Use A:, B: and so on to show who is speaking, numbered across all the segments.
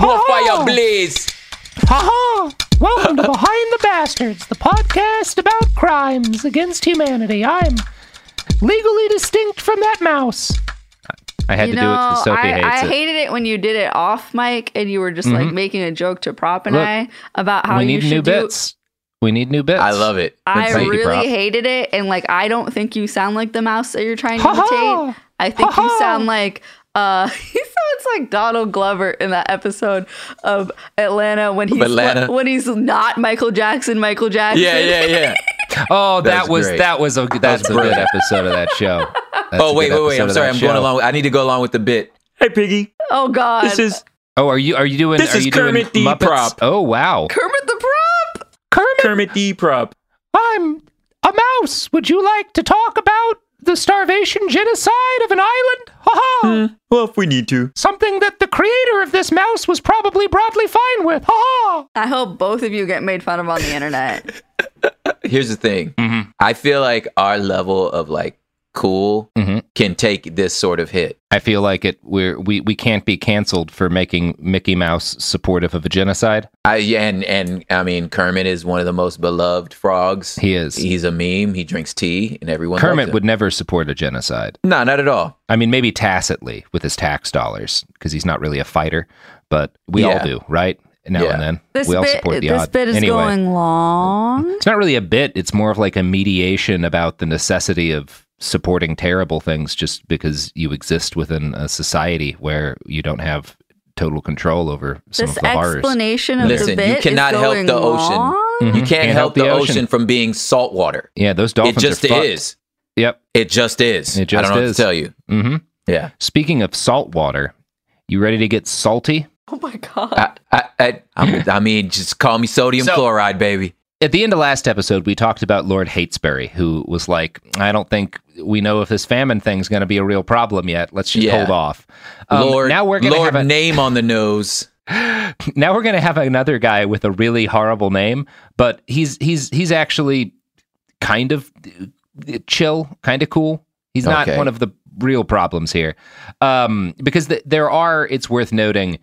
A: More fire blaze.
B: Ha Welcome to Behind the Bastards, the podcast about crimes against humanity. I'm legally distinct from that mouse.
C: I had
D: you
C: to
D: know,
C: do it because Sophie
D: I,
C: hates
D: I
C: it. Mm-hmm.
D: hated it when you did it off mic and you were just like making a joke to Prop and
C: Look,
D: I about how
C: we
D: you
C: need
D: should
C: new
D: do.
C: bits. We need new bits.
A: I love it.
D: I
C: Thank
D: really
C: Prop.
D: hated it, and like I don't think you sound like the mouse that you're trying to
B: Ha-ha!
D: imitate. I think you
B: Ha-ha!
D: sound like uh he sounds like Donald Glover in that episode of Atlanta when he's
A: Atlanta?
D: when he's not Michael Jackson. Michael Jackson.
A: Yeah, yeah, yeah.
C: Oh, that
A: That's
C: was
A: great.
C: that was a that
A: That's
C: was a good episode of that show. That's
A: oh wait, wait, wait. I'm sorry. I'm going
C: show.
A: along. I need to go along with the bit. Hey, Piggy.
D: Oh God.
A: This is
C: Oh, are you are you doing?
A: This
C: are
A: is
C: you doing
A: Kermit the
C: Muppets?
A: Prop.
C: Oh wow.
D: Kermit the Prop.
B: Kermit,
A: Kermit the Prop.
B: I'm a mouse. Would you like to talk about the starvation genocide of an island? Ha ha!
A: Well, if we need to.
B: Something that the creator of this mouse was probably broadly fine with. Ha ha!
D: I hope both of you get made fun of on the internet.
A: Here's the thing.
C: Mhm.
A: I feel like our level of like cool
C: Mhm.
A: can take this sort of hit.
C: I feel like it. We're we we can't be canceled for making Mickey Mouse supportive of a genocide.
A: I yeah, and and I mean Kermit is one of the most beloved frogs.
C: He is.
A: He's a meme. He drinks tea, and everyone. loves
C: Kermit
A: him.
C: would never support a genocide.
A: No, not at all.
C: I mean, maybe tacitly with his tax dollars because he's not really a fighter, but we all do, right? Now
A: Yeah.
C: and then
D: This
C: we all
D: bit,
C: support the
D: this
C: odd.
D: bit is
C: anyway,
D: going long.
C: it's not really a bit. It's more of like a mediation about the necessity of supporting terrible things just because you exist within a society where you don't have total control over some
D: This
C: of the horrors.
D: explanation of
A: Listen,
D: the
A: you cannot help the ocean.
D: long.
C: Mhm.
A: You can't, help the ocean. from being salt water.
C: Yeah, those
A: It
C: dolphins
A: just
C: are fucked.
A: is.
C: Yep.
A: It just is.
C: It
A: I
C: just
A: don't know
C: is.
A: what to tell you.
C: Mm-hmm.
A: Yeah.
C: Speaking of salt water, you ready to get salty?
D: Oh my god.
A: I, I, I, I mean, just call me sodium
C: So-
A: chloride, baby.
C: At the end of last episode, we talked about Lord Heytesbury, who was like, I don't think we know if this famine thing's going to be a real problem yet. Let's just
A: Yeah.
C: hold off. Um,
A: Lord,
C: now we're going to
A: Lord
C: have a,
A: name on the nose.
C: now we're going to have another guy with a really horrible name, but he's he's he's actually kind of uh, chill, kind of cool. He's not
A: Okay.
C: one of the real problems here, um, because th- there are. It's worth noting.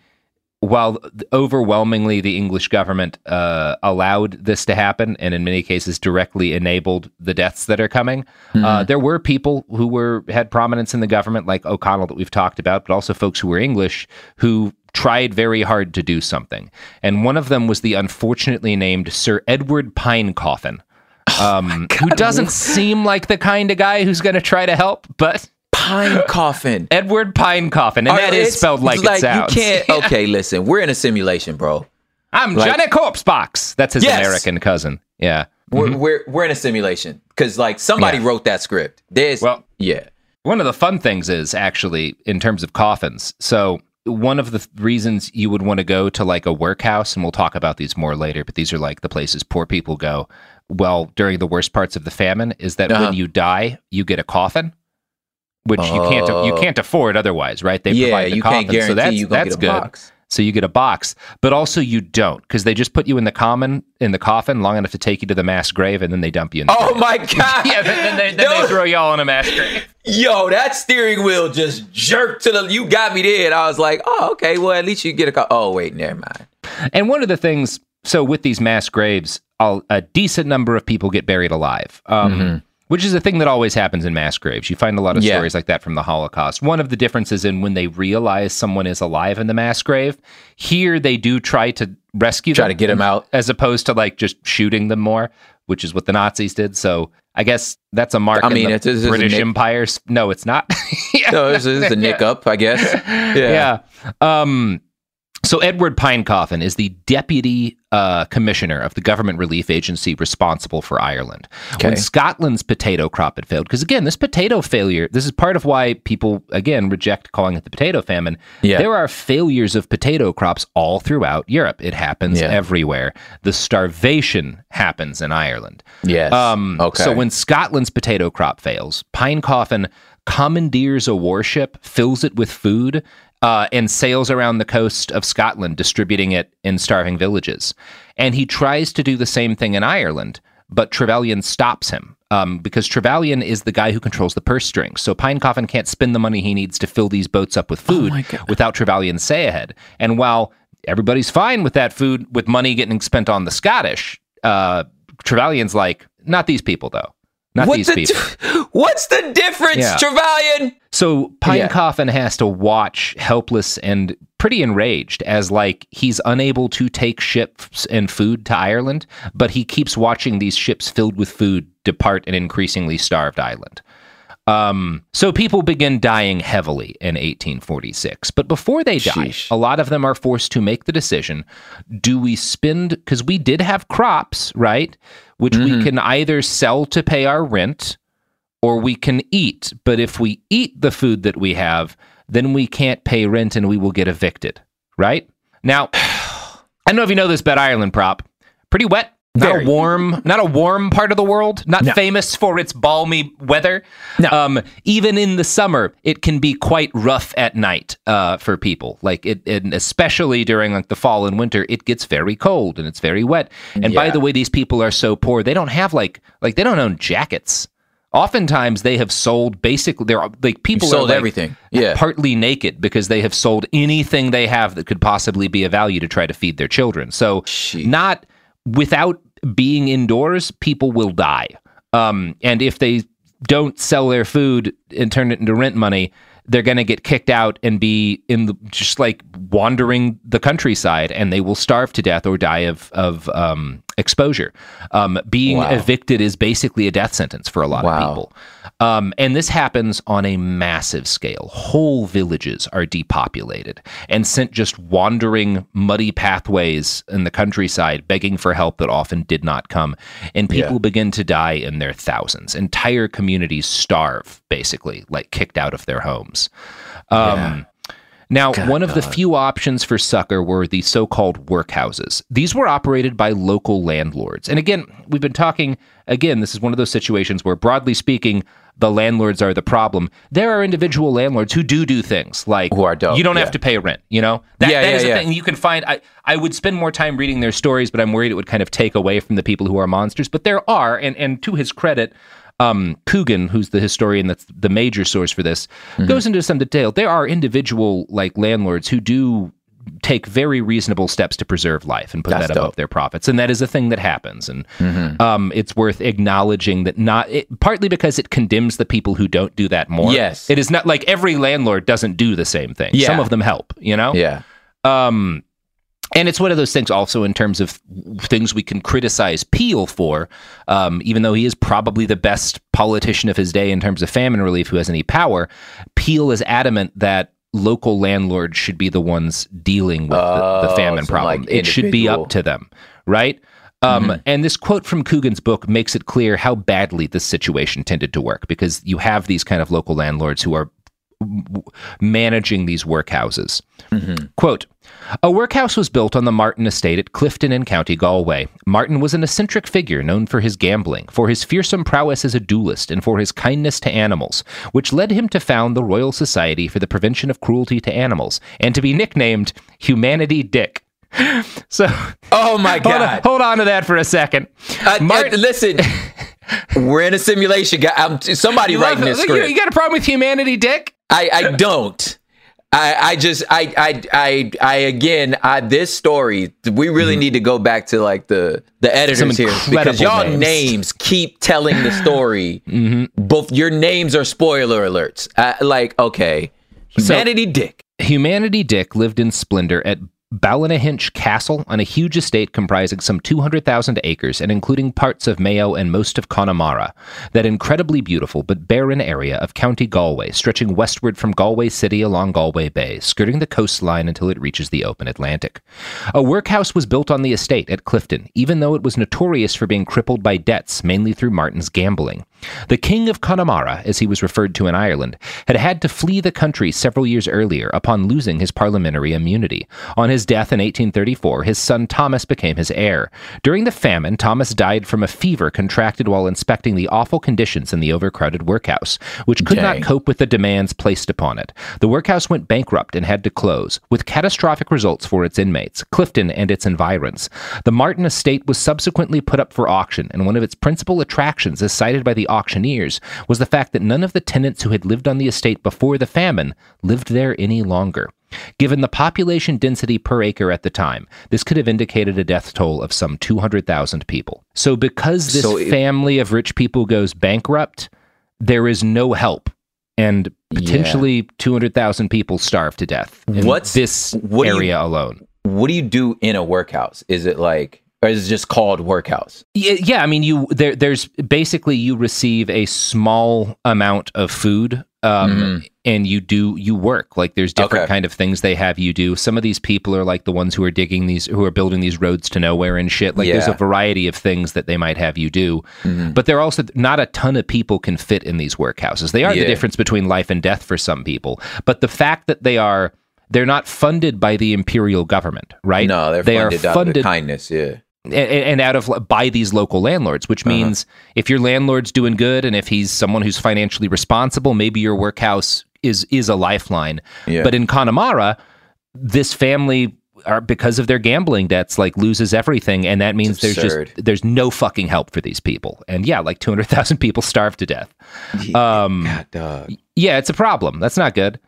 C: While overwhelmingly the English government uh, allowed this to happen, and in many cases directly enabled the deaths that are coming, uh, there were people who were had prominence in the government, like O'Connell that we've talked about, but also folks who were English who tried very hard to do something. And one of them was the unfortunately named Sir Edward Pine Coffin, um, who doesn't seem like the kind of guy who's going to try to help, but
A: Pine Coffin.
C: Edward Pine Coffin, and
A: Or
C: that is spelled like, it sounds.
A: You can't. Okay, listen. We're in a simulation, bro.
C: I'm
A: Like-
C: Johnny Corpse Box. That's his
A: Yes.
C: American cousin. Yeah.
A: We're we're, we're in a simulation because like somebody
C: Yeah.
A: wrote that script. There's
C: Well-
A: yeah.
C: One of the fun things is actually in terms of coffins. So one of the th- reasons you would want to go to like a workhouse, and we'll talk about these more later, but these are like the places poor people go. Well, during the worst parts of the famine, is that
A: Uh-huh.
C: when you die, you get a coffin, which you can't you
A: Oh.
C: can't afford otherwise, right? They
A: yeah,
C: provide the
A: you
C: coffin,
A: can't guarantee
C: so that's that's
A: get a
C: good.
A: box.
C: So you get a box, but also you don't because they just put you in the common in the coffin long enough to take you to the mass grave, and then they dump you in. The
A: Oh
C: grave.
A: my god!
C: yeah, then, then they, then they throw you all in a mass grave.
A: Yo, that steering wheel just jerked to the. You got me there, and I was like, oh, okay. Well, at least you get a. co- Oh, wait, never mind.
C: And one of the things, so with these mass graves, I'll, a decent number of people get buried alive, um, which is a thing that always happens in mass graves. You find a lot of
A: Yeah.
C: stories like that from the Holocaust. One of the differences in when they realize someone is alive in the mass grave, here they do try to rescue
A: Try
C: them
A: to get 'em out.
C: as opposed to like just shooting them more, which is what the Nazis did. So I guess that's a mark
A: I mean,
C: the
A: it's- it's
C: British Empire's. No, it's not. yeah.
A: So this is a nick up, I guess. Yeah.
C: Yeah. Um, so Edward Pine Coffin is the deputy uh, commissioner of the government relief agency responsible for Ireland. When Scotland's potato crop had failed, because again, this potato failure, this is part of why people again reject calling it the potato famine.
A: Yeah.
C: There are failures of potato crops all throughout Europe. It happens
A: Yeah.
C: everywhere. The starvation happens in Ireland.
A: Yes.
C: Um,
A: okay.
C: So when Scotland's potato crop fails, Pine Coffin commandeers a warship, fills it with food, uh, and sails around the coast of Scotland, distributing it in starving villages. And he tries to do the same thing in Ireland, but Trevelyan stops him. Um, because Trevelyan is the guy who controls the purse strings. So Pine Coffin can't spend the money he needs to fill these boats up with food without Trevelyan's say ahead. And while everybody's fine with that food, with money getting spent on the Scottish, uh, Trevelyan's like, not these people, though. Not
A: What
C: these
A: the
C: people.
A: What's the difference,
C: Yeah.
A: Trevelyan?
C: So Pine Coffin has to watch helpless and pretty enraged as like he's unable to take ships and food to Ireland, but he keeps watching these ships filled with food depart an increasingly starved island. Um, so people begin dying heavily in 1846. But before they die,
A: Sheesh.
C: a lot of them are forced to make the decision do we spend, because we did have crops, right? Which we can either sell to pay our rent or we can eat. But if we eat the food that we have, then we can't pay rent and we will get evicted, right? Now, I don't know if you know this about Ireland prop. Pretty wet. Not
A: Very.
C: a warm, not a warm part of the world. Not
A: No.
C: famous for its balmy weather.
A: No.
C: Um, even in the summer, it can be quite rough at night uh, for people. Like it, and especially during like the fall and winter, it gets very cold and it's very wet. And by the way, these people are so poor; they don't have like like they don't own jackets. Oftentimes, they have sold basically. They're like people
A: Sold
C: are like,
A: everything. Yeah.
C: partly naked because they have sold anything they have that could possibly be of value to try to feed their children. So,
A: Sheesh.
C: not without being indoors, people will die. Um, and if they don't sell their food and turn it into rent money, they're going to get kicked out and be in the just like wandering the countryside, and they will starve to death or die of of um, exposure. Um, being
A: Wow.
C: evicted is basically a death sentence for a lot of people. Um, and this happens on a massive scale. Whole villages are depopulated and sent just wandering muddy pathways in the countryside, begging for help that often did not come. And people
A: Yeah.
C: begin to die in their thousands. Entire communities starve, basically, like kicked out of their homes. Um, Now, one of the few options for succor were the so called workhouses. These were operated by local landlords. And again, we've been talking, again, this is one of those situations where, broadly speaking, the landlords are the problem. There are individual landlords who do do things like
A: Who are dope,
C: you don't
A: yeah.
C: have to pay rent, you know? That,
A: Yeah,
C: that
A: yeah,
C: is a thing you can find. I, I would spend more time reading their stories, but I'm worried it would kind of take away from the people who are monsters. But there are, and, and to his credit, um, Coogan, who's the historian that's the major source for this,
A: Mm-hmm.
C: goes into some detail. There are individual like landlords who do take very reasonable steps to preserve life and put
A: That's
C: that above
A: dope. Mm-hmm.
C: their profits, and that is a thing that happens. And um, it's worth acknowledging that not it, partly because it condemns the people who don't do that more.
A: Yes.
C: it is not like every landlord doesn't do the same thing.
A: Yeah.
C: Some of them help. You know.
A: Yeah.
C: Um, and it's one of those things also in terms of things we can criticize Peel for, um, even though he is probably the best politician of his day in terms of famine relief who has any power. Peel is adamant that local landlords should be the ones dealing with the, the
A: Oh,
C: famine
A: so,
C: problem.
A: like,
C: it should be up to them, right? Um,
A: Mm-hmm.
C: And this quote from Coogan's book makes it clear how badly this situation tended to work because you have these kind of local landlords who are w- managing these workhouses. Quote A workhouse was built on the Martin estate at Clifden in County Galway. Martin was an eccentric figure known for his gambling, for his fearsome prowess as a duelist, and for his kindness to animals, which led him to found the Royal Society for the Prevention of Cruelty to Animals and to be nicknamed Humanity Dick. So,
A: Oh my
C: hold
A: God.
C: on, hold on to that for a second.
A: Uh,
C: Martin-
A: uh, listen, we're in a simulation. guy. I'm, somebody
C: You love-
A: writing this
C: you-
A: script.
C: You got a problem with humanity, Dick?
A: I, I don't. I, I just I I I I again I this story we really need to go back to like the the editors
C: Mm-hmm.
A: Here because y'all
C: names.
A: names. keep telling the story.
C: Mm-hmm.
A: Both your names are spoiler alerts. Uh, like okay, humanity dick.
C: Humanity Dick lived in splendor at Ballynahinch Castle on a huge estate comprising some 200,000 acres and including parts of Mayo and most of Connemara, that incredibly beautiful but barren area of County Galway, stretching westward from Galway City along Galway Bay, skirting the coastline until it reaches the open Atlantic. A workhouse was built on the estate at Clifden, even though it was notorious for being crippled by debts, mainly through Martin's gambling. The King of Connemara, as he was referred to in Ireland, had had to flee the country several years earlier upon losing his parliamentary immunity. On his death in 1834, his son Thomas became his heir. During the famine, Thomas died from a fever contracted while inspecting the awful conditions in the overcrowded workhouse, which could
A: Dang.
C: not cope with the demands placed upon it. The workhouse went bankrupt and had to close, with catastrophic results for its inmates, Clifden, and its environs. The Martin estate was subsequently put up for auction, and one of its principal attractions, as cited by the auctioneers, was the fact that none of the tenants who had lived on the estate before the famine lived there any longer. Given the population density per acre at the time, this could have indicated a death toll of some 200,000 people. So, because this
A: So it-
C: family of rich people goes bankrupt, there is no help. And potentially 200,000 people starve to death in
A: What's-
C: this
A: what do you-
C: area alone.
A: What do you do in a workhouse? Is it like or is it just called workhouse?
C: Yeah, yeah, I mean, you there. There's basically you receive a small amount of food, um, and you do you work. Like there's different
A: Okay.
C: kind of things they have you do. Some of these people are like the ones who are digging these, who are building these roads to nowhere and shit. Like there's a variety of things that they might have you do, but they're also not a ton of people can fit in these workhouses. They are the difference between life and death for some people, but the fact that they are. They're not funded by the imperial government, right?
A: No, they're
C: they
A: funded,
C: are
A: out
C: funded
A: kindness. Yeah.
C: And, and out of by these local landlords, which
A: Uh-huh.
C: means if your landlord's doing good and if he's someone who's financially responsible, maybe your workhouse is is a lifeline.
A: Yeah.
C: But in Connemara, this family are because of their gambling debts like loses everything and that means there's just there's no fucking help for these people. And yeah like 200,000 people starve to death. Um
A: God,
C: yeah it's a problem. That's not good.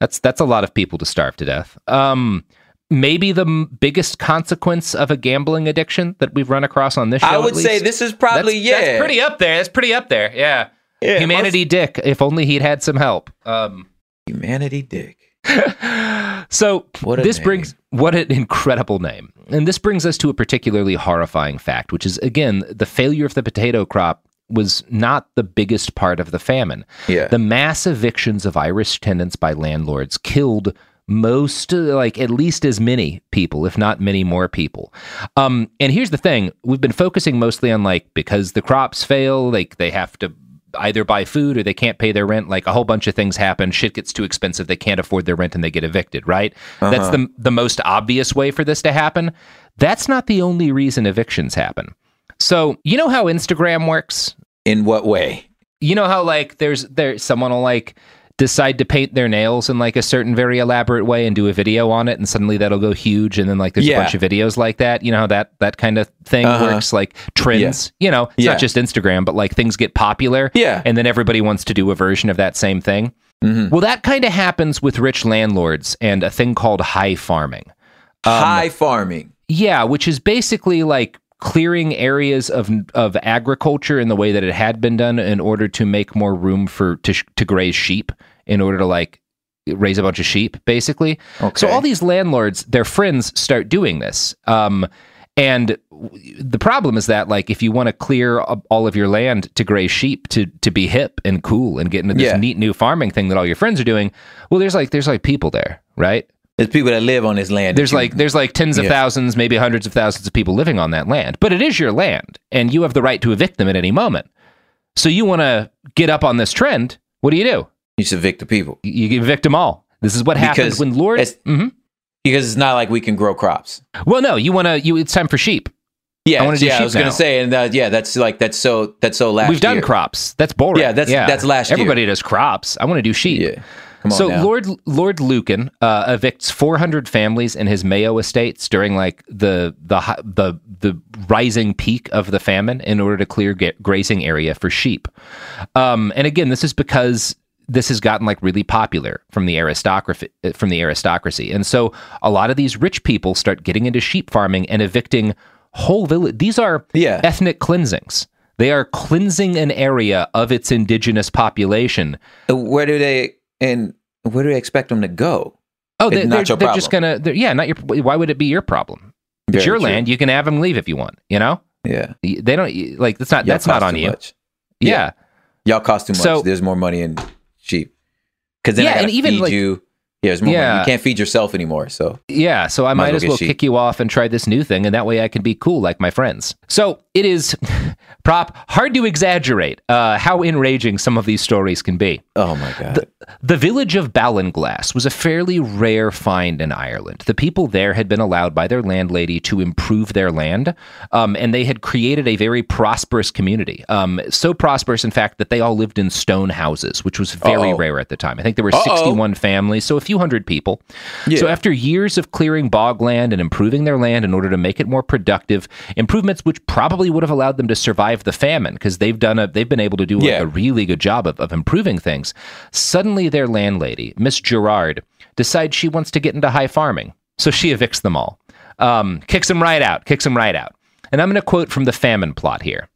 C: That's that's a lot of people to starve to death. Um maybe the m- biggest consequence of a gambling addiction that we've run across on this show
A: I would say this is probably
C: that's,
A: yeah.
C: that's pretty up there that's pretty up there yeah,
A: Yeah,
C: humanity dick if only he'd had some help um
A: Humanity dick.
C: so
A: What
C: this
A: name.
C: brings what an incredible name. And this brings us to a particularly horrifying fact, which is again, the failure of the potato crop was not the biggest part of the famine.
A: Yeah.
C: The mass evictions of Irish tenants by landlords killed most like at least as many people if not many more people. Um and here's the thing. We've been focusing mostly on like because the crops fail like they have to either buy food or they can't pay their rent. Like a whole bunch of things happen. Shit gets too expensive. They can't afford their rent and they get evicted right? That's the the most obvious way for this to happen. That's not the only reason evictions happen. So you know how instagram works?
A: In what way?
C: you know how like there's there someone will like decide to paint their nails in like a certain very elaborate way and do a video on it and suddenly that'll go huge and then like there's
A: Yeah.
C: a bunch of videos like that you know how that that kind of thing
A: Uh-huh.
C: works like trends you know it's
A: Yeah.
C: not just instagram but like things get popular
A: Yeah.
C: and then everybody wants to do a version of that same thing
A: Mm-hmm.
C: well that kind of happens with rich landlords and a thing called high farming
A: High farming.
C: yeah, which is basically like clearing areas of of agriculture in the way that it had been done in order to make more room for to to graze sheep in order to like raise a bunch of sheep, basically. So all these landlords, their friends start doing this. Um, and the problem is that, like, if you want to clear all of your land to graze sheep to to be hip and cool and get into this
A: Yeah.
C: neat new farming thing that all your friends are doing, well, there's like there's like people there, right?
A: There's people that live on this land.
C: There's like there's like tens of
A: Yeah.
C: thousands, maybe hundreds of thousands of people living on that land, but it is your land, and you have the right to evict them at any moment. So you want to get up on this trend? What do you do?
A: you should evict the people
C: You evict them all. This is what happens
A: Because
C: when Lord.
A: it's-
C: Mhm.
A: because it's not like we can grow crops.
C: Well, no, you want to. You it's time for sheep.
A: Yeah,
C: I
A: yeah. I was gonna say, and uh, yeah, that's like that's so that's so last.
C: We've done
A: year.
C: crops. That's boring.
A: Yeah, that's- that's last year.
C: Everybody does crops. I want to do sheep.
A: Yeah,
C: so
A: now.
C: Lord Lord Lucan uh, evicts 400 families in his Mayo estates during like the the the the rising peak of the famine in order to clear ga- grazing area for sheep. Um, and again, this is because this has gotten like really popular from the aristocracy from the aristocracy, and so a lot of these rich people start getting into sheep farming and evicting whole village. These are
A: Yeah.
C: ethnic cleansings. They are cleansing an area of its indigenous population.
A: Uh, Where do they and where do they expect them to go?
C: Oh,
A: It's
C: they,
A: not
C: they're, they're just gonna. They're, yeah, not your. Why would it be your problem? It's
A: Very
C: your
A: true.
C: land. You can have them leave if you want. You know,
A: Yeah,
C: they don't like. That's not.
A: Y'all
C: that's not on you.
A: much.
C: Yeah.
A: Y'all cost too much.
C: So-
A: There's more money in sheep. Because then
C: Yeah,
A: I gotta
C: and even,
A: feed
C: like-
A: you. Yeah, there's more money.
C: Yeah.
A: You can't feed yourself anymore. So
C: Yeah, so I
A: Might
C: might,
A: as well
C: well kick you off and try this new thing, and that way I can be cool like my friends. So it is, prop, hard to exaggerate uh, how enraging some of these stories can be.
A: oh my god.
C: The village of Ballinglass was a fairly rare find in Ireland. The people there had been allowed by their landlady to improve their land, um, and they had created a very prosperous community. Um, so prosperous, in fact, that they all lived in stone houses, which was very
A: Uh-oh.
C: rare at the time. I think there were
A: Uh-oh.
C: 61 families, so a few hundred people.
A: Yeah.
C: So after years of clearing bogland and improving their land in order to make it more productive, improvements which probably would have allowed them to survive the famine because they've done a they've been able to do like
A: Yeah.
C: a really good job of, of improving things. Suddenly their landlady, Miss Gerrard, decides she wants to get into high farming. So she evicts them all. Um, kicks them right out, kicks them right out. And I'm going to quote from the famine plot here.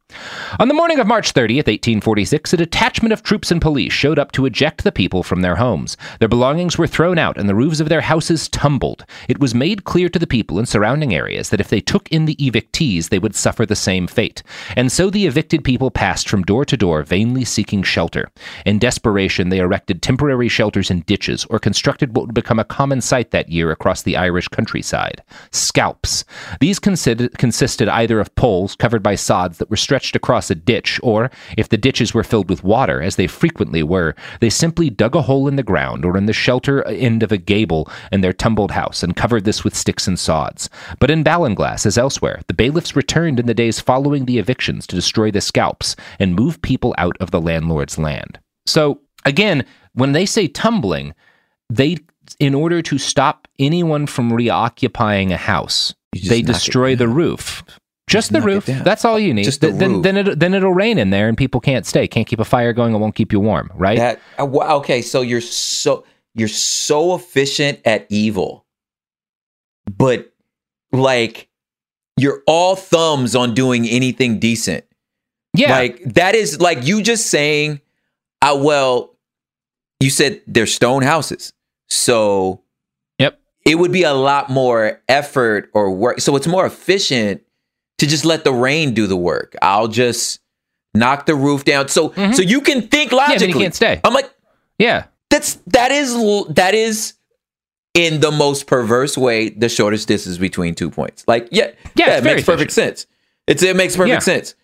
C: On the morning of March 30th, 1846, a detachment of troops and police showed up to eject the people from their homes. Their belongings were thrown out and the roofs of their houses tumbled. It was made clear to the people in surrounding areas that if they took in the evictees, they would suffer the same fate. And so the evicted people passed from door to door, vainly seeking shelter. In desperation, they erected temporary shelters in ditches or constructed what would become a common sight that year across the Irish countryside scalps. These consisted either of poles covered by sods that were stretched across a ditch, or, if the ditches were filled with water, as they frequently were, they simply dug a hole in the ground or in the shelter uh, end of a gable in their tumbled house and covered this with sticks and sods. But in Ballinglass, as elsewhere, the bailiffs returned in the days following the evictions to destroy the scalps and move people out of the landlord's land. So, again, when they say tumbling, they in order to stop anyone from reoccupying a house, they destroy the roof. Just the roof. That's all you need.
A: Just the
C: Th- then
A: roof.
C: then it then it'll rain in there and people can't stay. Can't keep a fire going. It won't keep you warm. Right?
A: That uh, okay, so you're so you're so efficient at evil, but like you're all thumbs on doing anything decent.
C: yeah.
A: Like that is like you just saying, uh, well, you said they're stone houses, so
C: Yep.
A: it would be a lot more effort or work. So it's more efficient to just let the rain do the work. I'll just knock the roof down. So so you can think
C: Mm-hmm. yeah.
A: logically.
C: Then you can't stay.
A: I'm like
C: yeah.
A: that's that is that is in the most perverse way the shortest distance between two points. Like yeah,
C: Yeah,
A: it
C: it's very
A: makes perfect sense. It's it makes perfect
C: Yeah.
A: sense.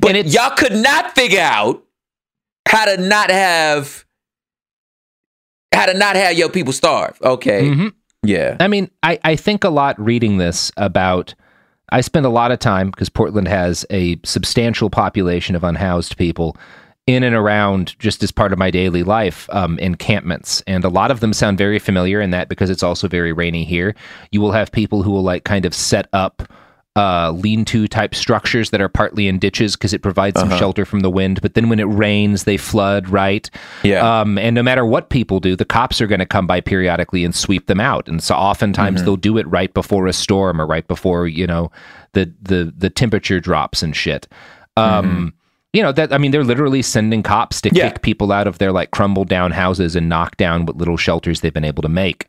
A: But y'all could not figure out how to not have how to not have your people starve. Okay,
C: Mhm.
A: yeah,
C: I mean, I, I think a lot reading this about. I spend a lot of time because Portland has a substantial population of unhoused people in and around just as part of my daily life um, encampments. And a lot of them sound very familiar in that because it's also very rainy here. You will have people who will like kind of set up uh, lean to type structures that are partly in ditches because it provides some shelter from the wind. But then when it rains, they flood, right?
A: Yeah.
C: Um, and no matter what people do, the cops are going to come by periodically and sweep them out. And so oftentimes they'll do it right before a storm or right before, you know, the, the, the temperature drops and shit. Um, you know that I mean they're literally sending cops to
A: Yeah.
C: kick people out of their like crumbled down houses and knock down what little shelters they've been able to make.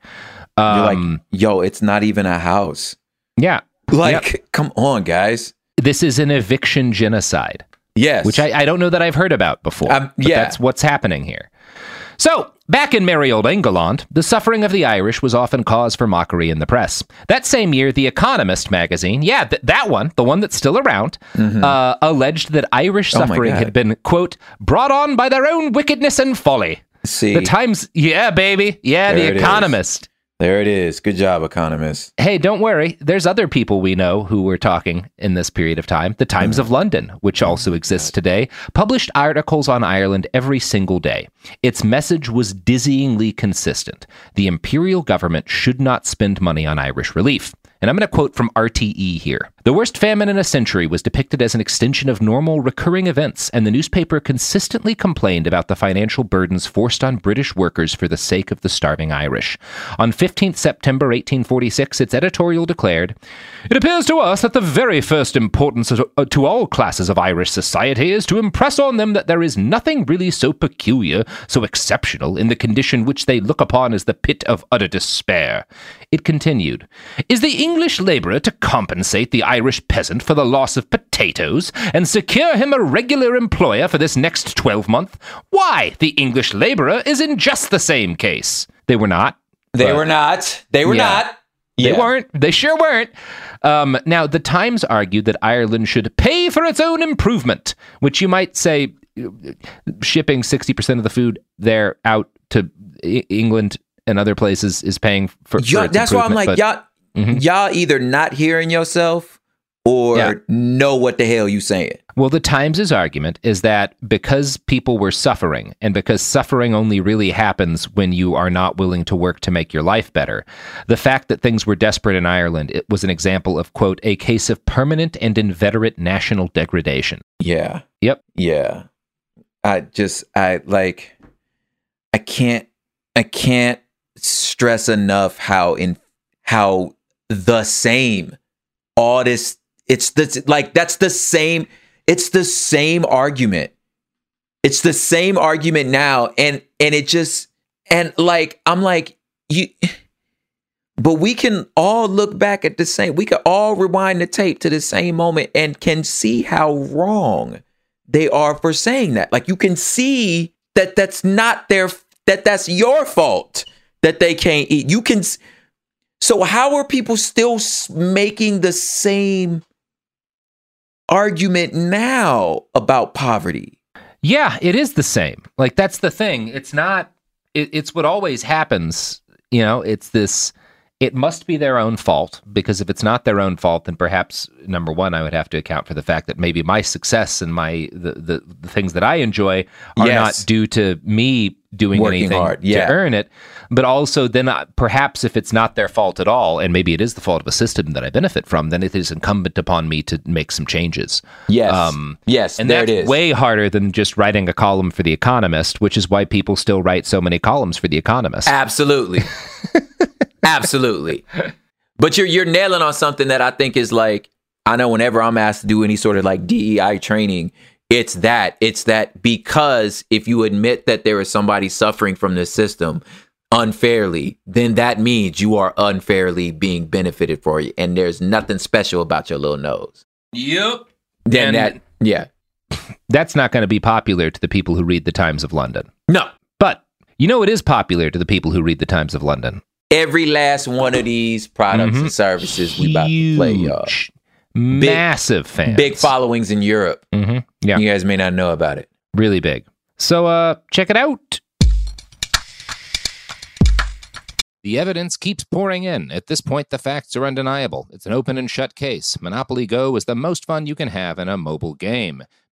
A: You're
C: Um,
A: like, yo, it's not even a house.
C: yeah,
A: Like,
C: Yep.
A: come on, guys.
C: this is an eviction genocide.
A: Yes.
C: which I, I don't know that I've heard about before.
A: Um,
C: but
A: yeah.
C: that's what's happening here. So, back in merry old England, the suffering of the Irish was often cause for mockery in the press. That same year, The Economist magazine, yeah, th- that one, the one that's still around, uh, alleged that Irish
A: Mm-hmm. Oh
C: suffering had been, quote, brought on by their own wickedness and folly.
A: See,
C: The Times, yeah, baby, yeah,
A: There
C: The
A: is. There it is. Good job, economist.
C: Hey, don't worry. There's other people we know who were talking in this period of time. The Times of London, which also exists today, published articles on Ireland every single day. Its message was dizzyingly consistent. The imperial government should not spend money on Irish relief. And I'm going to quote from RTE here. The worst famine in a century was depicted as an extension of normal recurring events, and the newspaper consistently complained about the financial burdens forced on British workers for the sake of the starving Irish. On 15th September 1846, its editorial declared It appears to us that the very first importance uh, to all classes of Irish society is to impress on them that there is nothing really so peculiar, so exceptional, in the condition which they look upon as the pit of utter despair. It continued Is the English labourer to compensate the Irish peasant for the loss of potatoes and secure him a regular employer for this next twelvemonth? Why, the English labourer is in just the same case. They were not.
A: They were not. They were
C: Yeah.
A: not.
C: They
A: Yeah.
C: weren't. They sure weren't. Um, now, the Times argued that Ireland should pay for its own improvement, which you might say uh, shipping 60% of the food there out to England and other places is paying for, for
A: that's why I'm like,
C: but-
A: y'all,
C: Mhm.
A: y'all either not hearing yourself or
C: Yeah.
A: know what the hell you saying.
C: Well, the Times' argument is that because people were suffering, and because suffering only really happens when you are not willing to work to make your life better, the fact that things were desperate in Ireland it was an example of, quote, a case of permanent and inveterate national degradation.
A: Yeah.
C: Yep.
A: Yeah. I just I like I can't I can't stress enough how in how the same all this it's this like that's the same it's the same argument. It's the same argument now and and it just and like I'm like you but we can all look back at the same we can all rewind the tape to the same moment and can see how wrong they are for saying that like you can see that that's not their that that's your fault that they can't eat you can so how are people still making the same argument now about poverty
C: Yeah, it is the same. Like that's the thing. It's not. It, it's what always happens. You know, it's this. It must be their own fault because if it's not their own fault, then perhaps number one, I would have to account for the fact that maybe my success and my the the, the things that I enjoy are
A: Yes.
C: not due to me doing
A: Working
C: anything
A: hard, yeah.
C: to earn it. But also, then uh, perhaps if it's not their fault at all, and maybe it is the fault of a system that I benefit from, then it is incumbent upon me to make some changes.
A: yes
C: Um,
A: yes
C: And
A: there
C: that's
A: it is
C: way harder than just writing a column for The Economist, which is why people still write so many columns for The Economist.
A: Absolutely. Absolutely. But you're you're nailing on something that I think is like I know whenever I'm asked to do any sort of like DEI training, it's that. It's that because if you admit that there is somebody suffering from this system unfairly, then that means you are unfairly being benefited for you. And there's nothing special about your little nose.
C: Yep.
A: Then
C: And-
A: that yeah.
C: That's not going to be popular to the people who read The Times of London.
A: No.
C: But you know it is popular to the people who read The Times of London.
A: Every last one of these products and mm-hmm. services we about to play, y'all.
C: Massive fans.
A: Big followings in Europe.
C: hmm Yeah.
A: You guys may not know about it.
C: Really big. So uh check it out. The evidence keeps pouring in. At this point, the facts are undeniable. It's an open and shut case. Monopoly Go is the most fun you can have in a mobile game.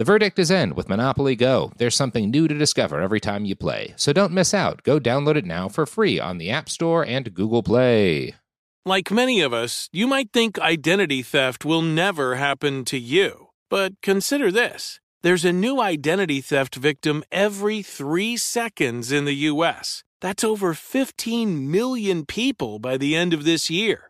C: The verdict is in with Monopoly Go. There's something new to discover every time you play. So don't miss out. Go download it now for free on the App Store and Google Play.
E: Like many of us, you might think identity theft will never happen to you. But consider this there's a new identity theft victim every three seconds in the U.S. That's over 15 million people by the end of this year,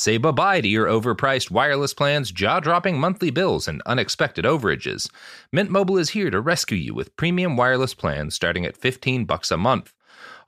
C: Say bye-bye to your overpriced wireless plans, jaw-dropping monthly bills, and unexpected overages. Mint Mobile is here to rescue you with premium wireless plans starting at 15 bucks a month.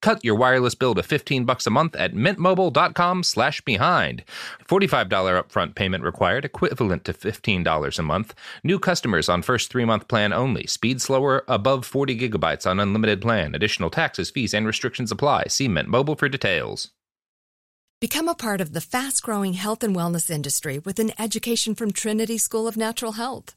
C: Cut your wireless bill to 15 bucks a month at mintmobile.com slash behind. $45 upfront payment required, equivalent to $15 a month. New customers on first three-month plan only. Speed slower above 40 gigabytes on unlimited plan. Additional taxes, fees, and restrictions apply. See Mint Mobile for details.
F: Become a part of the fast-growing health and wellness industry with an education from Trinity School of Natural Health.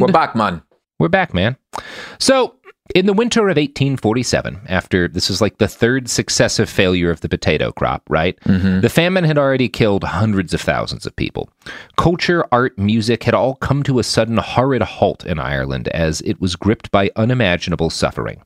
A: we're back, man.
C: We're back, man. So, in the winter of 1847, after this is like the third successive failure of the potato crop, right?
A: Mm-hmm.
C: The famine had already killed hundreds of thousands of people. Culture, art, music had all come to a sudden horrid halt in Ireland as it was gripped by unimaginable suffering.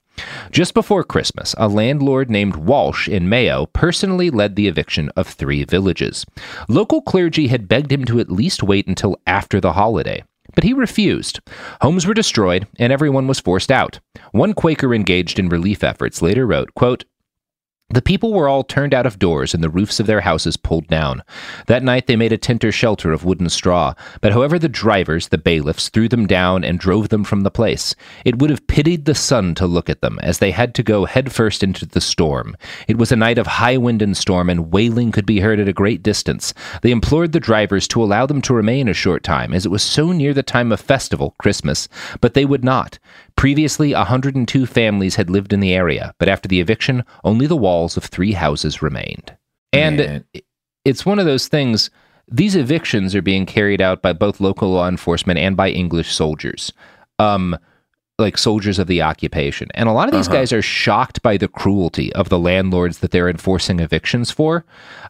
C: Just before Christmas, a landlord named Walsh in Mayo personally led the eviction of three villages. Local clergy had begged him to at least wait until after the holiday. But he refused. Homes were destroyed, and everyone was forced out. One Quaker engaged in relief efforts later wrote, quote, the people were all turned out of doors and the roofs of their houses pulled down. That night they made a tinter shelter of wooden straw, but however the drivers, the bailiffs, threw them down and drove them from the place, it would have pitied the sun to look at them, as they had to go headfirst into the storm. It was a night of high wind and storm, and wailing could be heard at a great distance. They implored the drivers to allow them to remain a short time, as it was so near the time of festival, Christmas, but they would not. Previously, 102 families had lived in the area, but after the eviction, only the walls of three houses remained. And
A: Man.
C: it's one of those things, these evictions are being carried out by both local law enforcement and by English soldiers. Um, like soldiers of the occupation. And a lot of these
A: Uh-huh.
C: guys are shocked by the cruelty of the landlords that they're enforcing evictions for.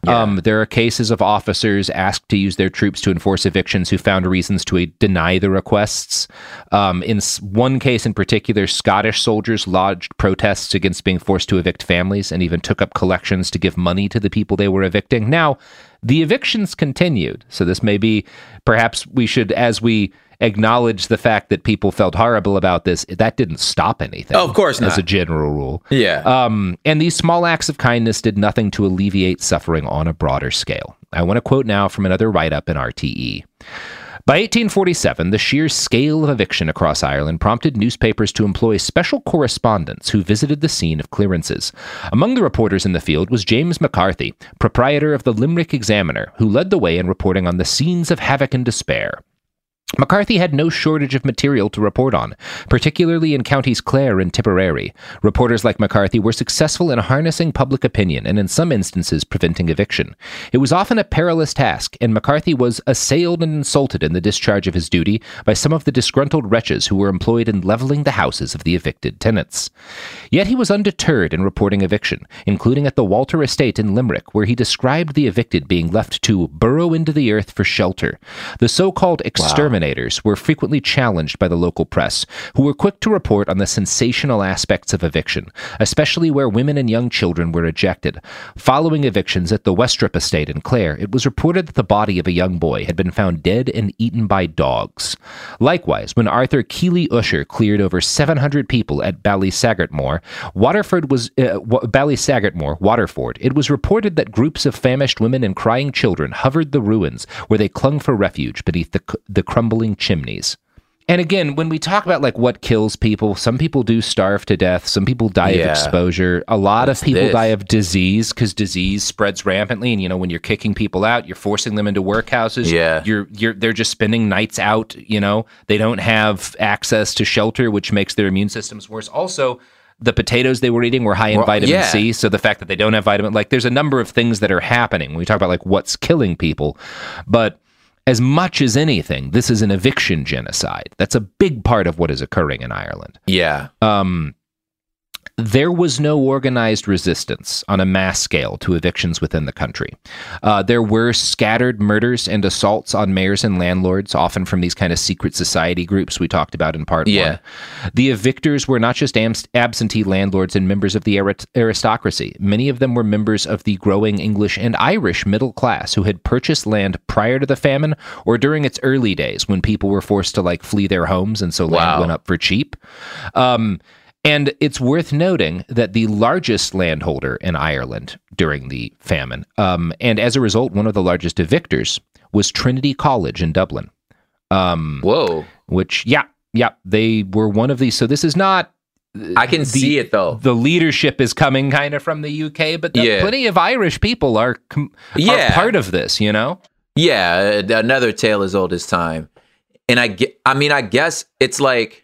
C: Um, there are cases of officers asked to use their troops to enforce evictions who found reasons to deny the requests. Um, in one case in particular, Scottish soldiers lodged protests against being forced to evict families and even took up collections to give money to the people they were evicting. Now, the evictions continued. So this may be perhaps we should, as we acknowledge the fact that people felt horrible about this, that didn't stop anything.
A: Oh, of course not.
C: As a general rule.
A: Yeah.
C: Um, and these small acts of kindness did nothing to alleviate suffering on a broader scale. I want to quote now from another write up in RTE. By 1847, the sheer scale of eviction across Ireland prompted newspapers to employ special correspondents who visited the scene of clearances. Among the reporters in the field was James McCarthy, proprietor of the Limerick Examiner, who led the way in reporting on the scenes of havoc and despair. McCarthy had no shortage of material to report on, particularly in counties Clare and Tipperary. Reporters like McCarthy were successful in harnessing public opinion and, in some instances, preventing eviction. It was often a perilous task, and McCarthy was assailed and insulted in the discharge of his duty by some of the disgruntled wretches who were employed in leveling the houses of the evicted tenants. Yet he was undeterred in reporting eviction, including at the Walter Estate in Limerick, where he described the evicted being left to burrow into the earth for shelter. The so called were frequently challenged by the local press, who were quick to report on the sensational aspects of eviction, especially where women and young children were ejected. Following evictions at the Westropp Estate in Clare, it was reported that the body of a young boy had been found dead and eaten by dogs. Likewise, when Arthur Kiely Ussher cleared over 700 people at Ballysagartmore, Waterford was uh, Ballysaggartmore, Waterford, it was reported that groups of famished women and crying children hovered the ruins where they clung for refuge beneath the, the crumbling chimneys. And again, when we talk about like what kills people, some people do starve to death. Some people die of exposure. A lot
A: What's
C: of people
A: this?
C: die of disease because disease spreads rampantly. And you know, when you're kicking people out, you're forcing them into workhouses.
A: Yeah.
C: you're you're they're just spending nights out. You know, they don't have access to shelter, which makes their immune systems worse. Also. The potatoes they were eating were high in
A: Well,
C: vitamin
A: yeah.
C: C, so the fact that they don't have vitamin, like, there's a number of things that are happening when we talk about like what's killing people. But as much as anything, this is an eviction genocide. That's a big part of what is occurring in Ireland.
A: Yeah.
C: Um, there was no organized resistance on a mass scale to evictions within the country. Uh, there were scattered murders and assaults on mayors and landlords, often from these kind of secret society groups we talked about in part
A: Yeah.
C: one. The evictors were not just absentee landlords and members of the aristocracy. Many of them were members of the growing English and Irish middle class who had purchased land prior to the famine or during its early days when people were forced to like flee their homes and so land went up for cheap. Um, and it's worth noting that the largest landholder in Ireland during the famine, um, and as a result, one of the largest evictors, was Trinity College in Dublin. Um,
A: Whoa.
C: Which, yeah, yeah, they were one of these. So this is not.
A: I can see it though.
C: The leadership is coming kind of from the UK, but the,
A: Yeah.
C: plenty of Irish people are, are
A: Yeah.
C: part of this, you know?
A: Yeah, uh, another tale as old as time. And I get, I mean, I guess it's like,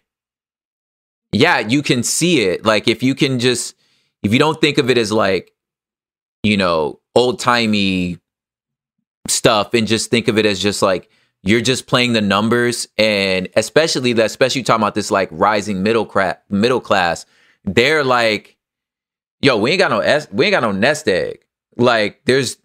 A: yeah, you can see it. Like if you can just, if you don't think of it as like, you know, old timey stuff, and just think of it as just like you're just playing the numbers, and especially that, especially talking about this like rising middle class, middle class, they're like, yo, we ain't got no, S we ain't got no nest egg. Like there's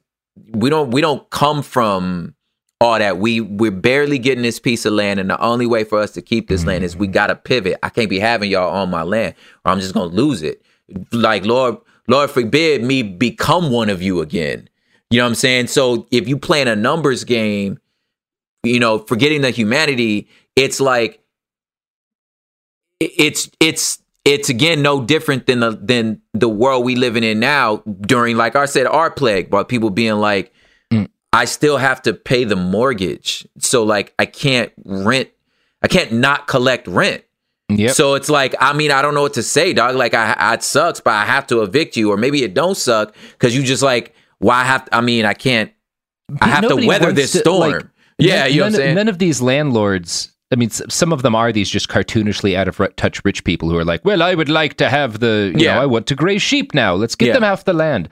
A: we don't we don't come from all that. We we're barely getting this piece of land, and the only way for us to keep this land is we mm. gotta pivot. I can't be having y'all on my land, or I'm just gonna lose it. Like Lord, Lord forbid me become one of you again. You know what I'm saying? So if you playing a numbers game, you know, forgetting the humanity, it's like it's it's it's again no different than the than the world we living in now during like I said our plague, but people being like, I still have to pay the mortgage, so like I can't rent, I can't not collect rent.
C: Yep.
A: So it's like, I mean, I don't know what to say, dog. Like, I, I it sucks, but I have to evict you, or maybe it don't suck because you just like, why well, have? I mean, I can't. I have to weather this
C: to,
A: storm.
C: like,
A: yeah,
C: none,
A: you know what I'm
C: none-
A: saying.
C: None of these landlords. I mean, some of them are these just cartoonishly out of touch rich people who are like, "Well, I would like to have the, you
A: Yeah.
C: know, I want to graze sheep now. Let's get
A: Yeah.
C: them off the land."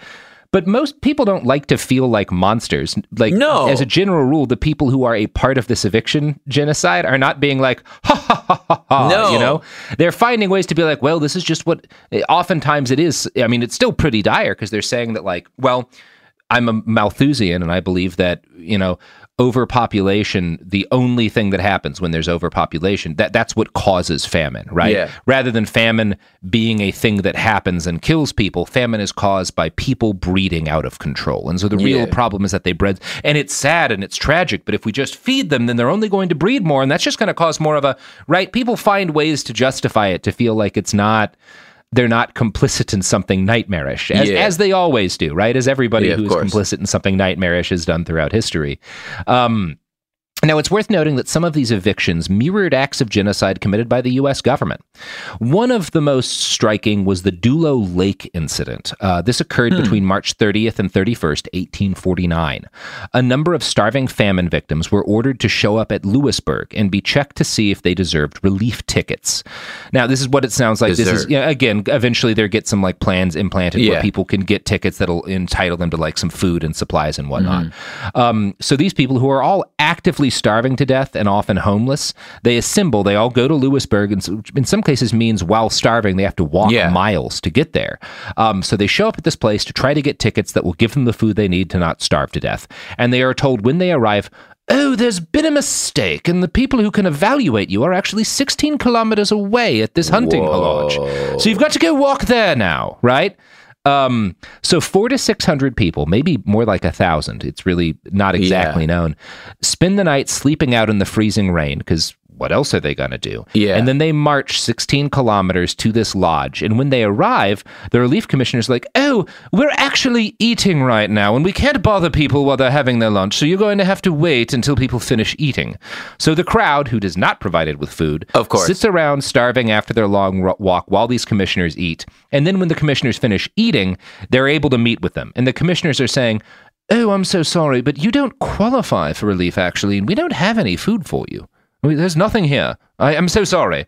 C: But most people don't like to feel like monsters. Like,
A: No.
C: as a general rule, the people who are a part of this eviction genocide are not being like, ha ha ha ha ha.
A: No.
C: You know, they're finding ways to be like, well, this is just what. Oftentimes, it is. I mean, it's still pretty dire because they're saying that, like, well, I'm a Malthusian, and I believe that you know overpopulation. The only thing that happens when there's overpopulation that that's what causes famine, right?
A: Yeah.
C: Rather than famine being a thing that happens and kills people, famine is caused by people breeding out of control. And so the real
A: Yeah.
C: problem is that they bred, and it's sad and it's tragic. But if we just feed them, then they're only going to breed more, and that's just going to cause more of a right. People find ways to justify it to feel like it's not they're not complicit in something nightmarish, as,
A: Yeah.
C: as they always do, right? As everybody
A: Yeah,
C: who's complicit in something nightmarish has done throughout history. Um, now, it's worth noting that some of these evictions mirrored acts of genocide committed by the U.S. government. One of the most striking was the Doolough Lake incident. Uh, this occurred
A: Hmm.
C: between March 30th and 31st, 1849. A number of starving famine victims were ordered to show up at Louisburgh and be checked to see if they deserved relief tickets. Now, this is what it sounds like. This is,
A: Deserved.
C: yeah, again, eventually there get some like plans implanted where people can get tickets that'll entitle them to like some food and supplies and whatnot.
A: Mm-hmm.
C: Um, so these people who are all actively starving to death and often homeless, they assemble. They all go to Louisburgh, and in some cases means while starving they have to walk
A: Yeah.
C: miles to get there. Um, so they show up at this place to try to get tickets that will give them the food they need to not starve to death. And they are told when they arrive. Oh, there's been a mistake, and the people who can evaluate you are actually 16 kilometers away at this hunting lodge. So you've got to go walk there now, right? Um, so four to six hundred people, maybe more like a thousand. It's really not exactly known. Spend the night sleeping out in the freezing rain because what else are they going to do?
A: Yeah.
C: And then they march 16 kilometers to this lodge. And when they arrive, the relief commissioner's like, Oh, we're actually eating right now, and we can't bother people while they're having their lunch. So you're going to have to wait until people finish eating. So the crowd, who is not provided with food,
A: Of course.
C: sits around starving after their long ro- walk while these commissioners eat. And then when the commissioners finish eating, they're able to meet with them. And the commissioners are saying, Oh, I'm so sorry, but you don't qualify for relief, actually, and we don't have any food for you. There's nothing here. I am so sorry.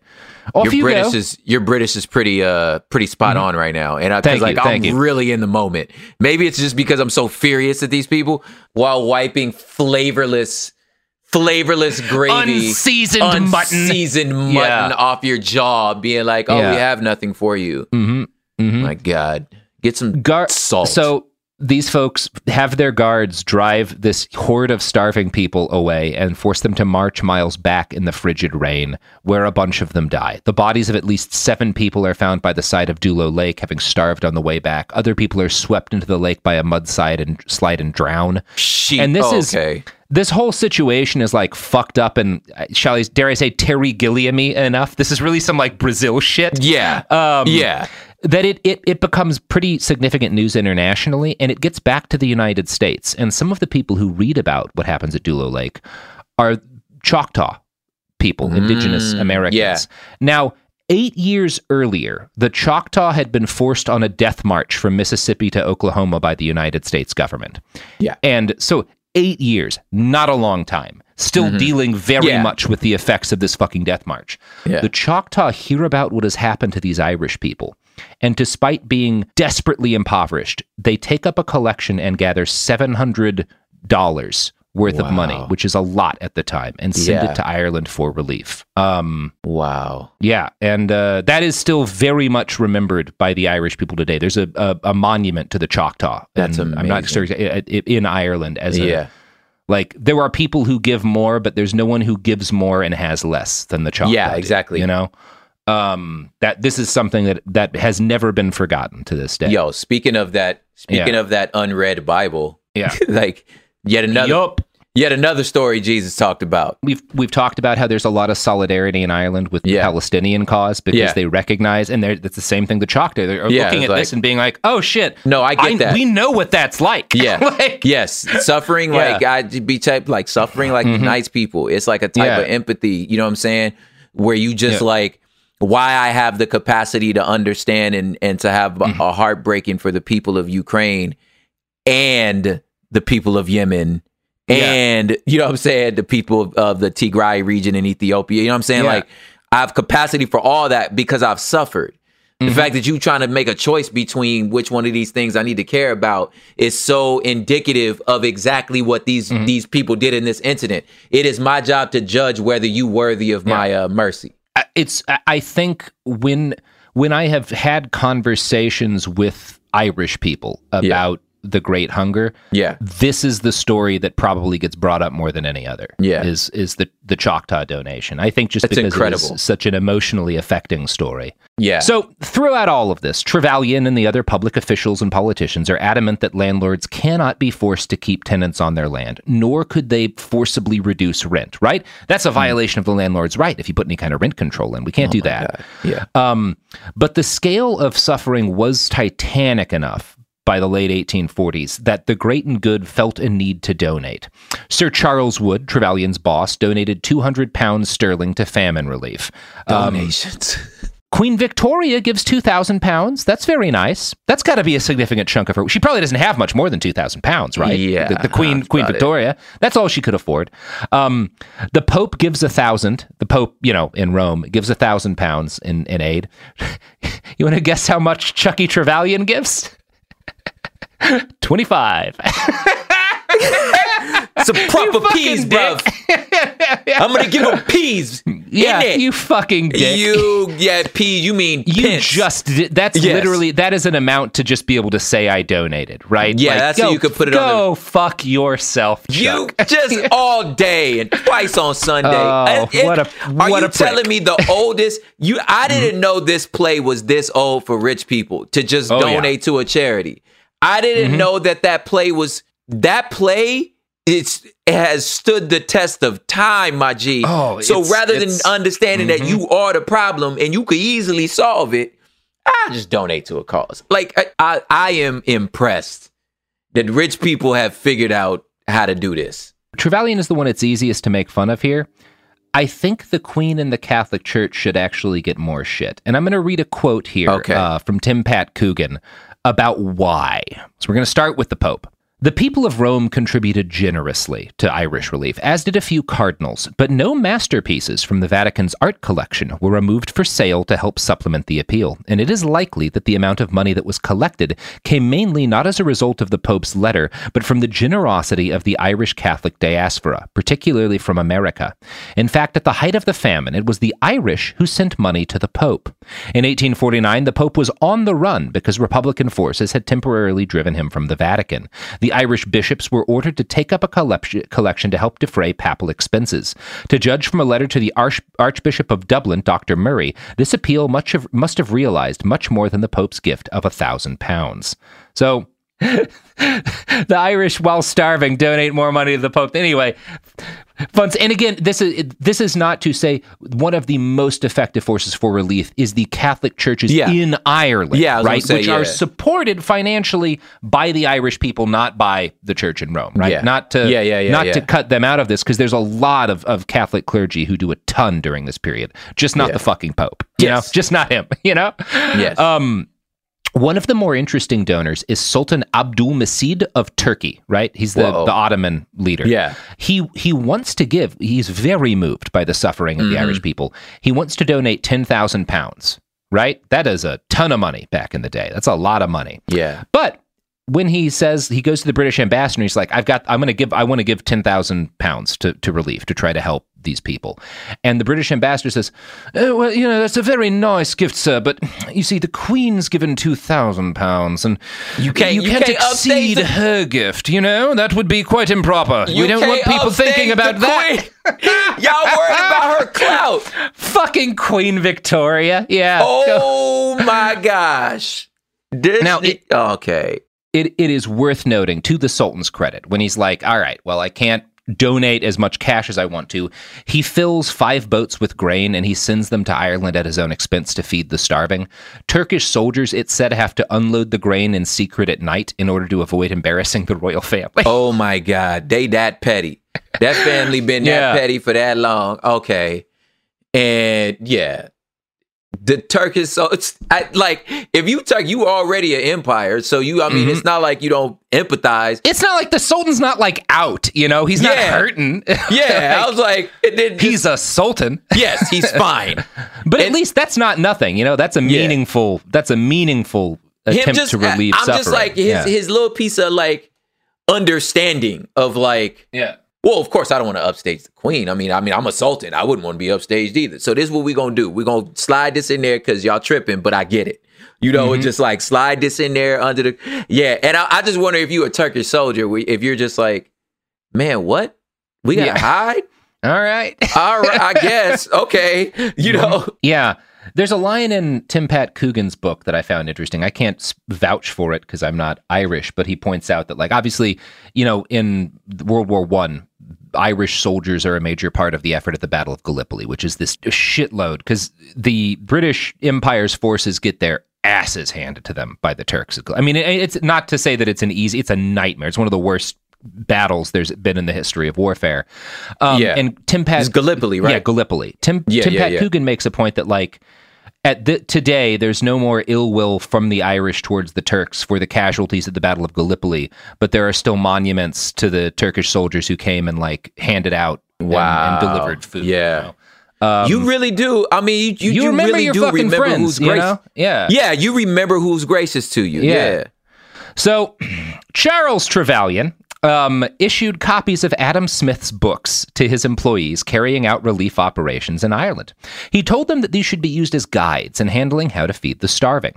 C: Off
A: your
C: you
A: British
C: go. Mm-hmm.
A: is your British is pretty uh pretty spot on right now, and I
C: Thank
A: like
C: you,
A: I'm
C: you.
A: really in the moment. Maybe it's just because I'm so furious at these people while wiping flavorless, flavorless gravy,
C: Unseasoned mutton.
A: unseasoned mutton
C: Yeah.
A: off your jaw, being like, "Oh,
C: Yeah.
A: we have nothing for you."
C: Mm-hmm. Mm-hmm.
A: My God, get some
C: Gar-
A: salt.
C: So these folks have their guards drive this horde of starving people away and force them to march miles back in the frigid rain, where a bunch of them die. The bodies of at least seven people are found by the side of Doolough Lake, having starved on the way back. Other people are swept into the lake by a mudslide and slide and drown.
A: Sheep.
C: And this
A: Oh,
C: is this whole situation is like fucked up and uh, shall I dare I say Terry Gilliam enough. This is really some like Brazil shit.
A: Yeah,
C: Um,
A: yeah.
C: That it, it it becomes pretty significant news internationally and it gets back to the United States. And some of the people who read about what happens at Doolough Lake are Choctaw people, indigenous
A: Mm,
C: Americans.
A: yeah.
C: Now, eight years earlier, the Choctaw had been forced on a death march from Mississippi to Oklahoma by the United States government.
A: Yeah.
C: And so eight years, not a long time. Still dealing very
A: Yeah.
C: much with the effects of this fucking death march.
A: Yeah.
C: The Choctaw hear about what has happened to these Irish people. And despite being desperately impoverished, they take up a collection and gather $700 worth of money, which is a lot at the time, and send
A: Yeah.
C: it to Ireland for relief. Um,
A: Wow.
C: yeah, and uh, that is still very much remembered by the Irish people today. There's a, a, a monument to the Choctaw.
A: That's
C: and I'm not sure
A: amazing.
C: in Ireland as a
A: Yeah.
C: like there are people who give more, but there's no one who gives more and has less than the Choctaw.
A: Yeah,
C: did,
A: exactly.
C: you know, um, that this is something that that has never been forgotten to this day.
A: Yo, speaking of that, speaking
C: Yeah.
A: of that unread Bible,
C: Yeah.
A: like yet another
C: Yup.
A: yet another story Jesus talked about.
C: We've we've talked about how there's a lot of solidarity in Ireland with the Palestinian cause because
A: Yeah.
C: they recognize and that's the same thing the Choctaw. They're
A: Yeah,
C: looking at
A: like-
C: this and being like, "Oh shit,
A: No, I get that.
C: We know what that's like."
A: Yeah.
C: like,
A: yes. Suffering
C: Yeah.
A: like I be type like suffering like unites people. It's like a type
C: Yeah.
A: of empathy, you know what I'm saying? Where you just
C: Yeah.
A: like why I have the capacity to understand and and to have
C: Mm-hmm.
A: a heartbreaking for the people of Ukraine and the people of Yemen
C: Yeah.
A: and you know what I'm saying the people of, of the Tigray region in Ethiopia. You know what I'm saying?
C: Yeah.
A: Like I have capacity for all that because I've suffered. The fact that you trying to make a choice between which one of these things I need to care about is so indicative of exactly what these these people did in this incident. It is my job to judge whether you worthy of my uh, mercy.
C: It's I think when when I have had conversations with Irish people about the Great Hunger,
A: Yeah.
C: this is the story that probably gets brought up more than any other.
A: Yeah.
C: is is the the Choctaw donation. I think just
A: It's
C: because
A: incredible.
C: it such an emotionally affecting story.
A: Yeah.
C: So, throughout all of this, Trevelyan and the other public officials and politicians are adamant that landlords cannot be forced to keep tenants on their land, nor could they forcibly reduce rent, right? That's
A: Hmm.
C: a violation of the landlord's right if you put any kind of rent control in. We can't do that.
A: Oh Yeah.
C: Um, but the scale of suffering was titanic enough by the late 1840s that the great and good felt a need to donate. Sir Charles Wood, Trevelyan's boss, donated 200 pounds sterling to famine relief. Um,
A: Donations.
C: Queen Victoria gives 2,000 pounds. That's very nice. That's got to be a significant chunk of her. She probably doesn't have much more than 2,000 pounds, right?
A: Yeah,
C: The, the Queen, Queen
A: about it.
C: Victoria. That's all she could afford. Um, the Pope gives a thousand. The Pope, you know, in Rome, gives a thousand pounds in, in aid. you want to guess how much Chucky Trevelyan gives? 25.
A: Some proper peas, bruv. I'm gonna give him peas.
C: yeah,
A: in it.
C: you fucking dick.
A: You yeah, peas. You mean
C: You just did, that's
A: Yes.
C: literally that is an amount to just be able to say I donated, right?
A: Yeah, that's how you could put it
C: go
A: on
C: Go fuck yourself,
A: You
C: Chuck.
A: just all day and twice on Sunday.
C: Oh,
A: and
C: what a-
A: are you
C: a
A: telling me the oldest? You, I didn't know this play was this old for rich people to just
C: Oh, yeah.
A: donate to a charity. I didn't
C: Mhm.
A: know that that play was that play. It's it has stood the test of time, my G.
C: Oh,
A: so
C: it's-
A: rather than understanding that
C: Mhm.
A: you are the problem and you could easily solve it, I just donate to a cause. Like I, I, I am impressed that rich people have figured out how to do this.
C: Trevelyan is the one it's easiest to make fun of here. I think the Queen and the Catholic Church should actually get more shit. And I'm going to read a quote here
A: Okay.
C: uh, from Tim Pat Coogan about why. So we're going to start with the Pope. The people of Rome contributed generously to Irish relief, as did a few cardinals, but no masterpieces from the Vatican's art collection were removed for sale to help supplement the appeal, and it is likely that the amount of money that was collected came mainly not as a result of the Pope's letter, but from the generosity of the Irish Catholic diaspora, particularly from America. In fact, at the height of the famine, it was the Irish who sent money to the Pope. In 1849, the Pope was on the run because Republican forces had temporarily driven him from the Vatican. The Irish bishops were ordered to take up a collection to help defray papal expenses. To judge from a letter to the Arch- Archbishop of Dublin, Dr. Murray, this appeal must have realized much more than the Pope's gift of a thousand pounds. So, the Irish, while starving, donate more money to the Pope. Anyway, funds. And again, this is this is not to say one of the most effective forces for relief is the Catholic churches
A: Yeah.
C: in Ireland,
A: Yeah, I was gonna
C: right,
A: say,
C: which
A: yeah.
C: are supported financially by the Irish people, not by the church in Rome, right? Not to
A: Yeah, yeah, yeah,
C: not to cut them out of this because there's a lot of, of Catholic clergy who do a ton during this period, just not the fucking Pope, you
A: Yes.
C: know, just not him, you know.
A: Yes.
C: Um, one of the more interesting donors is Sultan Abdulmejid of Turkey, right? He's the,
A: Whoa.
C: the Ottoman leader.
A: Yeah.
C: He he wants to give, he's very moved by the suffering of the
A: Mhm.
C: Irish people. He wants to donate 10,000 pounds, right? That is a ton of money back in the day. That's a lot of money.
A: Yeah.
C: But when he says he goes to the British ambassador, he's like, "I've got, I'm going to give, I want to give ten thousand pounds to to relief to try to help these people," and the British ambassador says, "Uh, "Well, you know, that's a very nice gift, sir, but you see, the Queen's given two thousand pounds, and
A: You can't-
C: you
A: you
C: can't,
A: can't
C: exceed her gift. You know, that would be quite improper.
A: You
C: we don't want people thinking about that."
A: Y'all worried about her clout.
C: Fucking Queen Victoria, yeah.
A: Oh my gosh. This
C: Now, it-
A: okay.
C: It, it is worth noting to the Sultan's credit when he's like, all right, well, I can't donate as much cash as I want to. He fills five boats with grain and he sends them to Ireland at his own expense to feed the starving. Turkish soldiers, it's said, have to unload the grain in secret at night in order to avoid embarrassing the royal family.
A: Oh my God. They that petty. That family been
C: Yeah.
A: that petty for that long. Okay. And yeah. The Turkish so it's I, like if you Turk you already an empire so you I mean
C: Mhm.
A: it's not like you don't empathize
C: It's not like the Sultan's not like out, you know. He's not hurting.
A: yeah I was like and then
C: he's a sultan.
A: yes he's fine
C: But at least that's not nothing, you know. That's a meaningful. That's a meaningful attempt to relieve
A: I'm
C: suffering.
A: just like his
C: Yeah.
A: his little piece of like understanding of like
C: yeah
A: well of course I don't want to upstage the queen. I mean I mean I'm a sultan I wouldn't want to be upstaged either. So this is what we're gonna do. We're gonna slide this in there because y'all tripping but I get it. You know
C: Mm-hmm.
A: just like slide this in there under the yeah and I, I just wonder if you a Turkish soldier if you're just like man what? We gotta
C: Yeah.
A: hide?
C: All right.
A: All right I guess. Okay. You know?
C: Yeah. There's a line in Tim Pat Coogan's book that I found interesting. I can't vouch for it because I'm not Irish, but he points out that, like, obviously, you know, in World War One, Irish soldiers are a major part of the effort at the Battle of Gallipoli, which is this shitload because the British Empire's forces get their asses handed to them by the Turks. I mean, it's not to say that it's an easy, it's a nightmare. It's one of the worst battles there's been in the history of warfare. Um,
A: Yeah.
C: and Tim Pat
A: It's Gallipoli, right?
C: Yeah, Gallipoli. Tim
A: Yeah,
C: Tim
A: yeah,
C: Pat
A: yeah.
C: Coogan makes a point that like at the, today there's no more ill will from the Irish towards the Turks for the casualties at the Battle of Gallipoli, but there are still monuments to the Turkish soldiers who came and like handed out and-
A: Wow.
C: and, delivered food.
A: Yeah.
C: Um,
A: you really do. I mean, you, you,
C: you remember
A: really
C: your
A: do
C: fucking
A: remember
C: friends,
A: who's
C: you
A: gracious.
C: know? Yeah.
A: Yeah, you remember who's gracious to you.
C: Yeah.
A: Yeah.
C: So, Charles Trevelyan um, issued copies of Adam Smith's books to his employees carrying out relief operations in Ireland. He told them that these should be used as guides in handling how to feed the starving.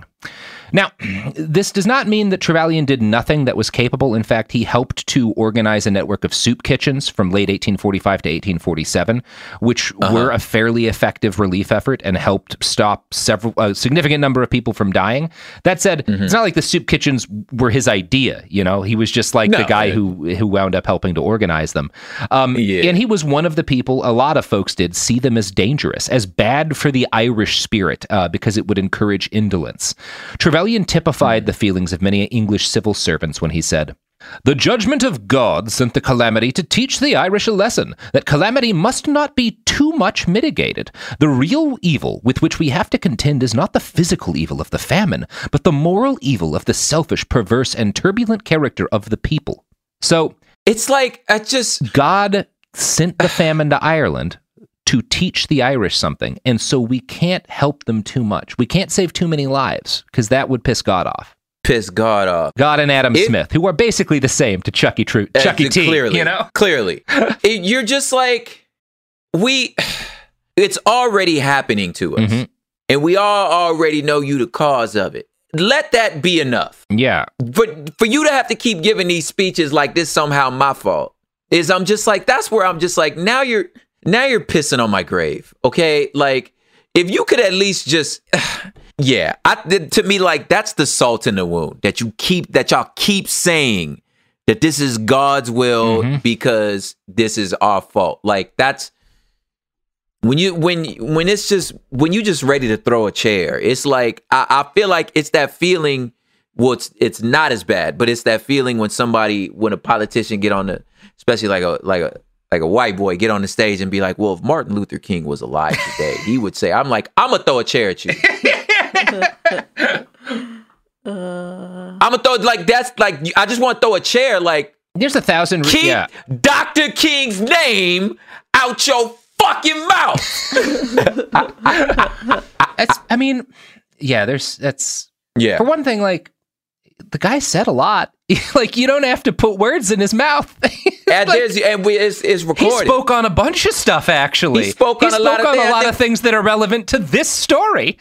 C: Now, this does not mean that Trevelyan did nothing that was capable. In fact, he helped to organize a network of soup kitchens from late 1845 to 1847, which were a fairly effective relief effort and helped stop several a significant number of people from dying. That said, it's not like the soup kitchens were his idea. You know, he was just like the guy who who wound up helping to organize them. Um,
A: Yeah.
C: And he was one of the people. A lot of folks did see them as dangerous, as bad for the Irish spirit, uh, because it would encourage indolence. Trevelyan typified the feelings of many English civil servants when he said. The judgment of God sent the calamity to teach the Irish a lesson that calamity must not be too much mitigated. The real evil with which we have to contend is not the physical evil of the famine, but the moral evil of the selfish, perverse, and turbulent character of the people. So
A: It's like I just
C: God sent the famine to Ireland to teach the Irish something, and so we can't help them too much. We can't save too many lives because that would piss God off.
A: piss God off.
C: God and Adam
A: It-
C: Smith, who are basically the same to Chucky True,
A: Uh,
C: Chucky T.
A: Clearly,
C: you know,
A: clearly, It- you're just like we. It's already happening to us,
C: Mhm.
A: and we all already know you the cause of it. Let that be enough.
C: yeah,
A: But for you to have to keep giving these speeches like this somehow my fault is I'm just like that's where I'm just like now you're now you're pissing on my grave. Okay, like if you could at least just yeah, I to me like that's the salt in the wound that you keep that y'all keep saying that this is God's will mm-hmm. because this is our fault. Like that's when you when when it's just when you just ready to throw a chair. It's like I, I feel like it's that feeling. Well, it's it's not as bad, but it's that feeling when somebody when a politician get on the especially like a like a like a white boy get on the stage and be like, well, if Martin Luther King was alive today, he would say, I'm like, I'm gonna throw a chair at you. I'm gonna throw like that's like I just want to throw a chair like
C: there's a thousand.
A: keep
C: yeah,
A: Dr. King's name out your fucking mouth.
C: that's. I mean, yeah. There's that's
A: Yeah.
C: for one thing. Like the guy said a lot. like you don't have to put words in his mouth.
A: And
C: Like,
A: there's and we it's, it's
C: he spoke on a bunch of stuff. Actually,
A: He spoke on a lot of
C: on
A: things.
C: lot of things that are relevant to this story.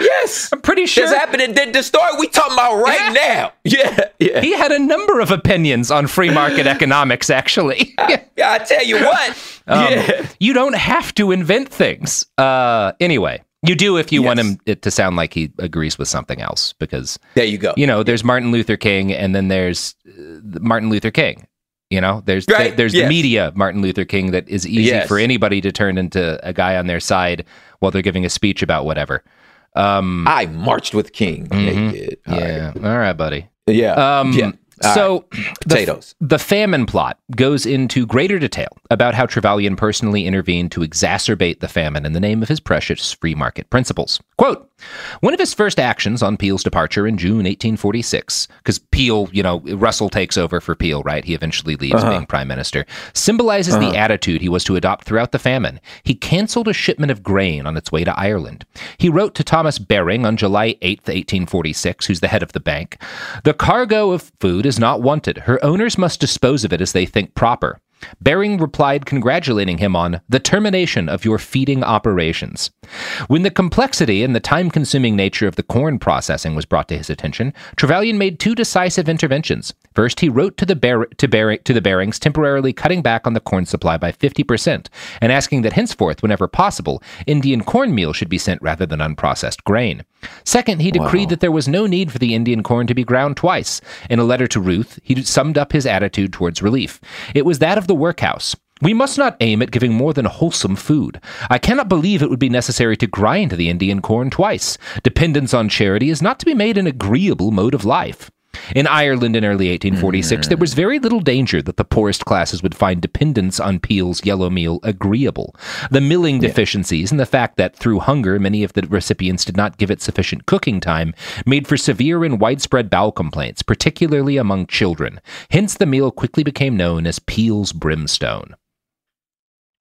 A: yes.
C: I'm pretty sure.
A: This happened in the story we talking about right now. Yeah, yeah.
C: He had a number of opinions on free market economics, actually.
A: Yeah, I tell you what.
C: Um,
A: yeah.
C: You don't have to invent things. Uh, anyway, you do if you want him it to sound like he agrees with something else, because
A: There you go.
C: you know there's Martin Luther King, and then there's uh, Martin Luther King. You know, there's
A: Right,
C: there's the media Martin Luther King that is easy
A: Yes.
C: for anybody to turn into a guy on their side while they're giving a speech about whatever. Um,
A: I marched with King. Yeah,
C: Mhm.
A: you did. All right.
C: All right, buddy.
A: Yeah.
C: Um,
A: yeah.
C: So
A: potatoes.
C: The, the famine plot goes into greater detail about how Trevelyan personally intervened to exacerbate the famine in the name of his precious free market principles. Quote, one of his first actions on Peel's departure in June 1846, because Peel, you know, Russell takes over for Peel, right? He eventually leaves
A: Uh-huh.
C: being prime minister, symbolizes
A: Uh-huh.
C: the attitude he was to adopt throughout the famine. He canceled a shipment of grain on its way to Ireland. He wrote to Thomas Baring on July 8th, 1846, who's the head of the bank The cargo of food is not wanted. Her owners must dispose of it as they think proper. Baring replied, congratulating him on the termination of your feeding operations. When the complexity and the time consuming nature of the corn processing was brought to his attention, Trevelyan made two decisive interventions. First, he wrote to the, Bar- to, to the Barings temporarily cutting back on the corn supply by 50% and asking that henceforth, whenever possible, Indian cornmeal should be sent rather than unprocessed grain. Second, he decreed that there was no need for the Indian corn to be ground twice. In a letter to Routh, he summed up his attitude towards relief. It was that of the workhouse. We must not aim at giving more than wholesome food. I cannot believe it would be necessary to grind the Indian corn twice. Dependence on charity is not to be made an agreeable mode of life. In Ireland in early 1846, there was very little danger that the poorest classes would find dependence on Peel's yellow meal agreeable. The milling deficiencies and the fact that through hunger many of the recipients did not give it sufficient cooking time made for severe and widespread bowel complaints, particularly among children. Hence, the meal quickly became known as Peel's brimstone.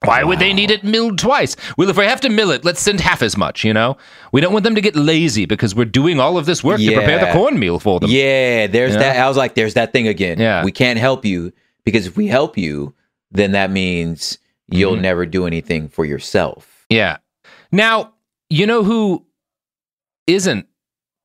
C: Why would they need it milled twice? Well, if we have to mill it, let's send half as much, you know? We don't want them to get lazy because we're doing all of this work to prepare the
A: Yeah.
C: cornmeal for them.
A: Yeah, there's
C: Yeah.
A: that. I was like, there's that thing again.
C: Yeah.
A: We can't help you because if we help you, then that means you'll
C: Mhm.
A: never do anything for yourself.
C: Yeah. Now, you know who isn't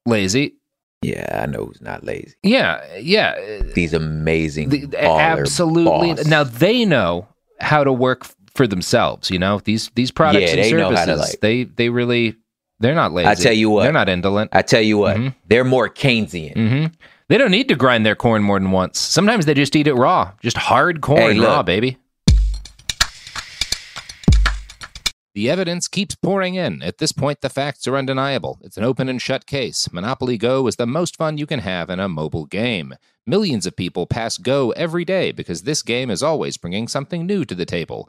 C: lazy?
A: Yeah, I know who's not lazy.
C: Yeah, yeah.
A: These amazing,
C: The- absolutely.
A: boss.
C: Now they know how to work for themselves. You know these these products
A: Yeah,
C: and
A: they
C: services.
A: to, like-
C: they they really they're not lazy.
A: I tell you what.
C: they're not indolent.
A: I tell you what,
C: Mhm.
A: they're more Keynesian.
C: hmm They don't need to grind their corn more than once. Sometimes they just eat it raw, just hard corn
A: Hey,
C: raw, baby. The evidence keeps pouring in. At this point, the facts are undeniable. It's an open and shut case. Monopoly Go is the most fun you can have in a mobile game. Millions of people pass Go every day because this game is always bringing something new to the table.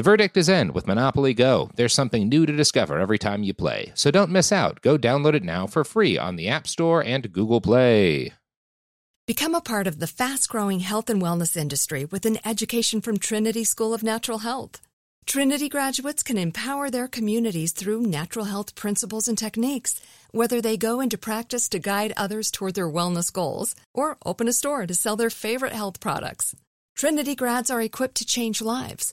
C: The verdict is in with Monopoly Go. There's something new to discover every time you play. So don't miss out. Go download it now for free on the App Store and Google Play.
F: Become a part of the fast growing health and wellness industry with an education from Trinity School of Natural Health. Trinity graduates can empower their communities through natural health principles and techniques, whether they go into practice to guide others toward their wellness goals or open a store to sell their favorite health products. Trinity grads are equipped to change lives.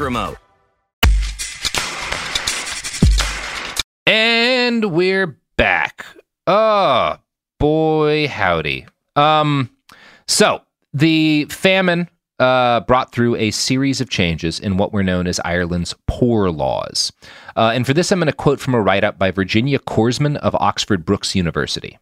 G: remote.
C: And we're back. Oh, boy, howdy. Um, so the famine uh, brought through a series of changes in what were known as Ireland's poor laws. Uh, and for this, I'm going to quote from a write up by Virginia Crossman of Oxford Brookes University.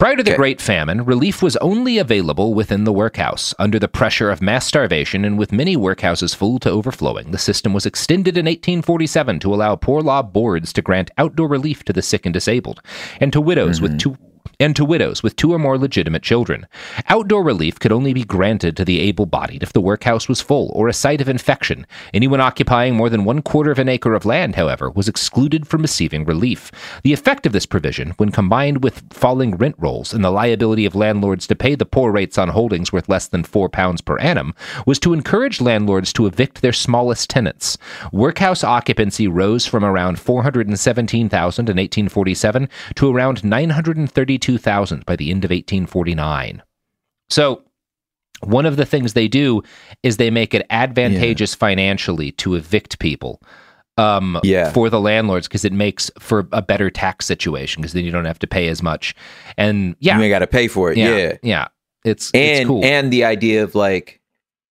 C: Prior to the Great Famine, relief was only available within the workhouse. Under the pressure of mass starvation and with many workhouses full to overflowing, the system was extended in 1847 to allow poor law boards to grant outdoor relief to the sick and disabled, and to widows with mm-hmm. two and to widows with two or more legitimate children. Outdoor relief could only be granted to the able bodied if the workhouse was full or a site of infection. Anyone occupying more than one quarter of an acre of land, however, was excluded from receiving relief. The effect of this provision, when combined with falling rent rolls and the liability of landlords to pay the poor rates on holdings worth less than four pounds per annum, was to encourage landlords to evict their smallest tenants. Workhouse occupancy rose from around 417,000 in 1847 to around 932 2,000 by the end of 1849. So, one of the things they do is they make it advantageous financially to evict people um,
A: Yeah.
C: for the landlords because it makes for a better tax situation because then you don't have to pay as much. And yeah,
A: You ain't got to pay for it. Yeah.
C: yeah. It's
A: and
C: it's cool.
A: and the idea of like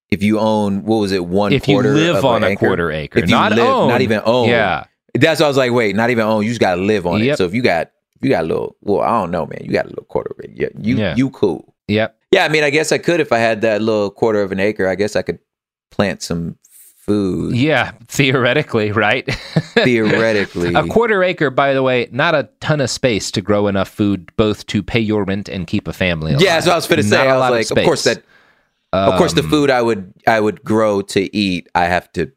A: if you own what was it one
C: If you live on a quarter acre,
A: if
C: not
A: live,
C: own.
A: not even own
C: Yeah.
A: that's what I was like wait not even own you just got to live on
C: Yep.
A: it so if you got you got a little well I don't know man you got a little quarter of it yeah you
C: Yeah.
A: you cool
C: Yep.
A: yeah I mean I guess I could if I had that little quarter of an acre I guess I could plant some food
C: Yeah, theoretically, right?
A: theoretically
C: a quarter acre, by the way, not a ton of space to grow enough food both to pay your rent and keep a family. Alive.
A: yeah what I was going to say I was like of, course
C: space.
A: that of course the
C: Um,
A: food I would I would grow to eat I have to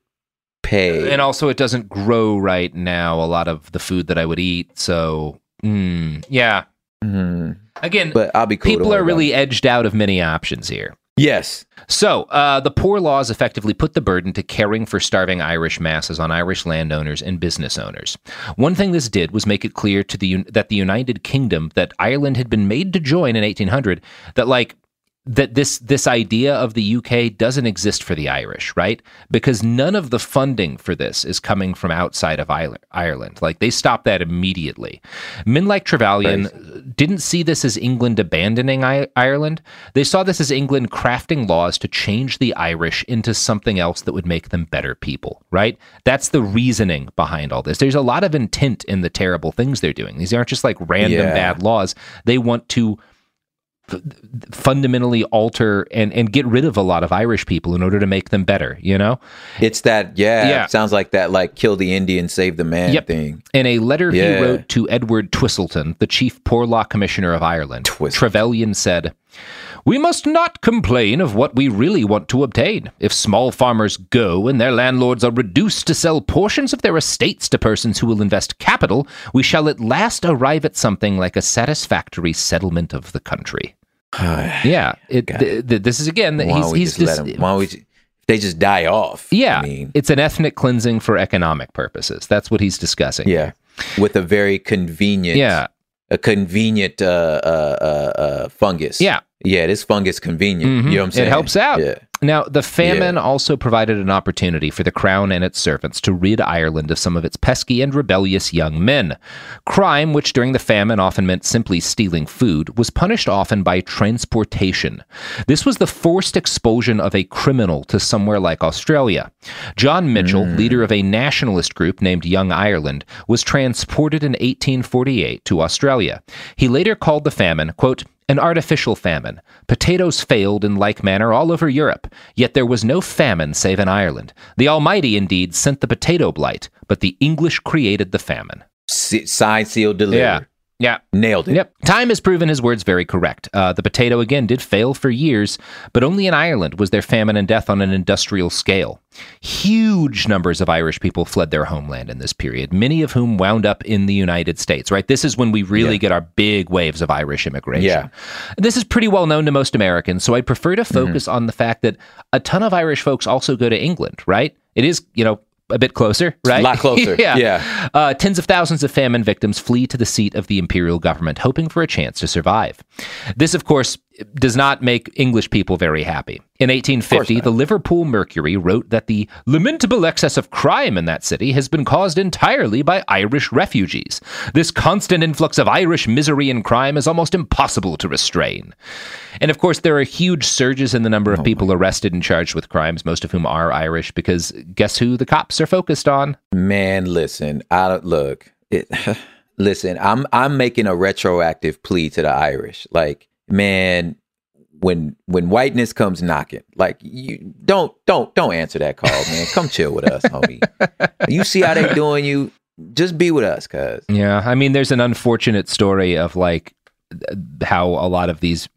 A: pay
C: and also it doesn't grow right now. A lot of the food that I would eat, so mm, yeah.
A: Mhm.
C: Again,
A: but I'll be cool
C: people are really edged out of many options here.
A: Yes.
C: So, uh, the poor laws effectively put the burden to caring for starving Irish masses on Irish landowners and business owners. One thing this did was make it clear to the that the United Kingdom that Ireland had been made to join in 1800 that like that this this idea of the UK doesn't exist for the Irish, right? Because none of the funding for this is coming from outside of Ireland. Like they stopped that immediately. Men like Trevelyan didn't see this as England abandoning I- Ireland. They saw this as England crafting laws to change the Irish into something else that would make them better people, right? That's the reasoning behind all this. There's a lot of intent in the terrible things they're doing. These aren't just like random
A: Yeah.
C: bad laws. They want to fundamentally alter and, and get rid of a lot of Irish people in order to make them better, you know?
A: It's that, yeah,
C: Yeah.
A: Sounds like that, like kill the Indian, save the man
C: Yep.
A: thing.
C: In a letter
A: Yeah.
C: he wrote to Edward Twistleton, the chief poor law commissioner of Ireland, Trevelyan said, We must not complain of what we really want to obtain. If small farmers go and their landlords are reduced to sell portions of their estates to persons who will invest capital, we shall at last arrive at something like a satisfactory settlement of the country. Yeah, it, th- th- this is again.
A: Why
C: he's he's
A: just let
C: dis-
A: 'em- why don't we ju- they just die off?
C: yeah,
A: I mean,
C: it's an ethnic cleansing for economic purposes. That's what he's discussing.
A: yeah, with a very convenient,
C: Yeah.
A: a convenient uh, uh, uh, uh, fungus.
C: Yeah.
A: yeah, this fungus convenient.
C: Mhm.
A: You know what I'm saying?
C: It helps out.
A: Yeah.
C: Now, the famine also provided an opportunity for the crown and its servants to rid Ireland of some of its pesky and rebellious young men. Crime, which during the famine often meant simply stealing food, was punished often by transportation. This was the forced expulsion of a criminal to somewhere like Australia. John Mitchel, hmm. leader of a nationalist group named Young Ireland, was transported in 1848 to Australia. He later called the famine, quote, an artificial famine. Potatoes failed in like manner all over Europe, yet there was no famine save in Ireland. The Almighty indeed sent the potato blight, but the English created the famine.
A: Signed, sealed, delivered.
C: Yeah. Yeah.
A: Nailed it.
C: Yep. Time has proven his words very correct. Uh, the potato, again, did fail for years, but only in Ireland was there famine and death on an industrial scale. Huge numbers of Irish people fled their homeland in this period, many of whom wound up in the United States, right? This is when we really
A: Yeah.
C: get our big waves of Irish immigration.
A: Yeah.
C: This is pretty well known to most Americans, so I'd prefer to focus on the fact that a ton of Irish folks also go to England, right? It is, you know, a bit closer, right?
A: A lot closer,
C: yeah.
A: yeah.
C: Uh, tens of thousands of famine victims flee to the seat of the imperial government, hoping for a chance to survive. This, of course, does not make English people very happy. In 1850, the Liverpool Mercury wrote that the lamentable excess of crime in that city has been caused entirely by Irish refugees. This constant influx of Irish misery and crime is almost impossible to restrain. And of course, there are huge surges in the number of oh, people arrested and charged with crimes, most of whom are Irish, because guess who the cops are focused on?
A: Man, listen, I don't look. It, listen, I'm I'm making a retroactive plea to the Irish. Like, man, when when whiteness comes knocking, like you don't don't don't answer that call, man. Come chill with us, homie. You see how they doing you? Just be with us, cuz.
C: Yeah, I mean, there's an unfortunate story of like how a lot of these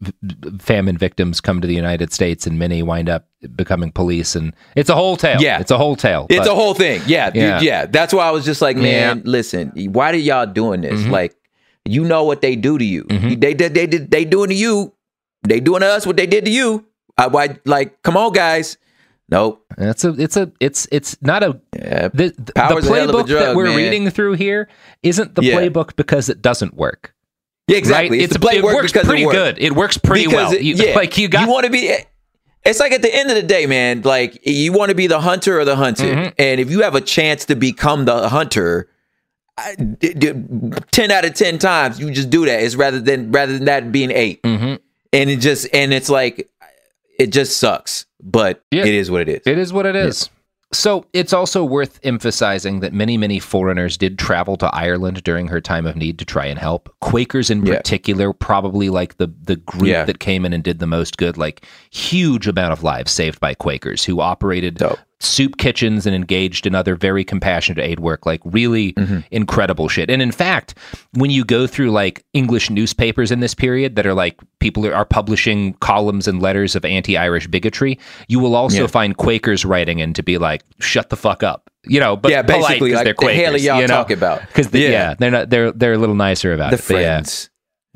C: famine victims come to the United States, and many wind up becoming police, and it's a whole tale.
A: Yeah.
C: it's a whole tale.
A: It's
C: but-
A: a whole thing. Yeah, dude,
C: Yeah.
A: yeah. That's why I was just like, man,
C: Yeah. Mm-hmm.
A: listen, why did y'all doing this? Like, you know what they do to you. They did they did they doing to you. They doing to us what they did to you. I, why like, come on, guys. Nope.
C: It's a, it's a, it's, it's not a.
A: Yeah.
C: The, the
A: Power's a hell a
C: playbook that we're
A: man.
C: reading through here isn't the
A: Yeah.
C: playbook because it doesn't work.
A: Yeah, exactly.
C: Right?
A: It's,
C: It's a- it
A: playbook
C: works
A: because
C: pretty
A: it works.
C: Pretty good. It works pretty
A: Because
C: well.
A: it-
C: You-
A: yeah,
C: like, you got-
A: You want to be. It's like at the end of the day, man. Like you want to be the hunter or the hunted,
C: Mm-hmm.
A: and if you have a chance to become the hunter, I- d- d- ten out of ten times you just do that. It's rather than rather than that being 8
C: Mm-hmm.
A: and it just and it's like it just sucks, but
C: Yeah.
A: it is what it is.
C: It is what it is. So it's also worth emphasizing that many, many foreigners did travel to Ireland during her time of need to try and help. Quakers, in
A: Yeah.
C: particular, probably like the the group
A: Yeah.
C: that came in and did the most good. Like huge amount of lives saved by Quakers who operated
A: Dope.
C: Soup kitchens and engaged in other very compassionate aid work. Like really
A: Mm-hmm.
C: incredible shit. And in fact, when you go through like English newspapers in this period that are like people are, are publishing columns and letters of anti-Irish bigotry, you will also
A: Yeah.
C: find Quakers writing in to be like, "Shut the fuck up," you know. But
A: Yeah, basically, like,
C: they're
A: the hell are
C: Quakers.
A: y'all
C: you know?
A: talking about?
C: Because yeah.
A: Yeah.
C: they're not. They're they're a little nicer about
A: the
C: it. but yeah.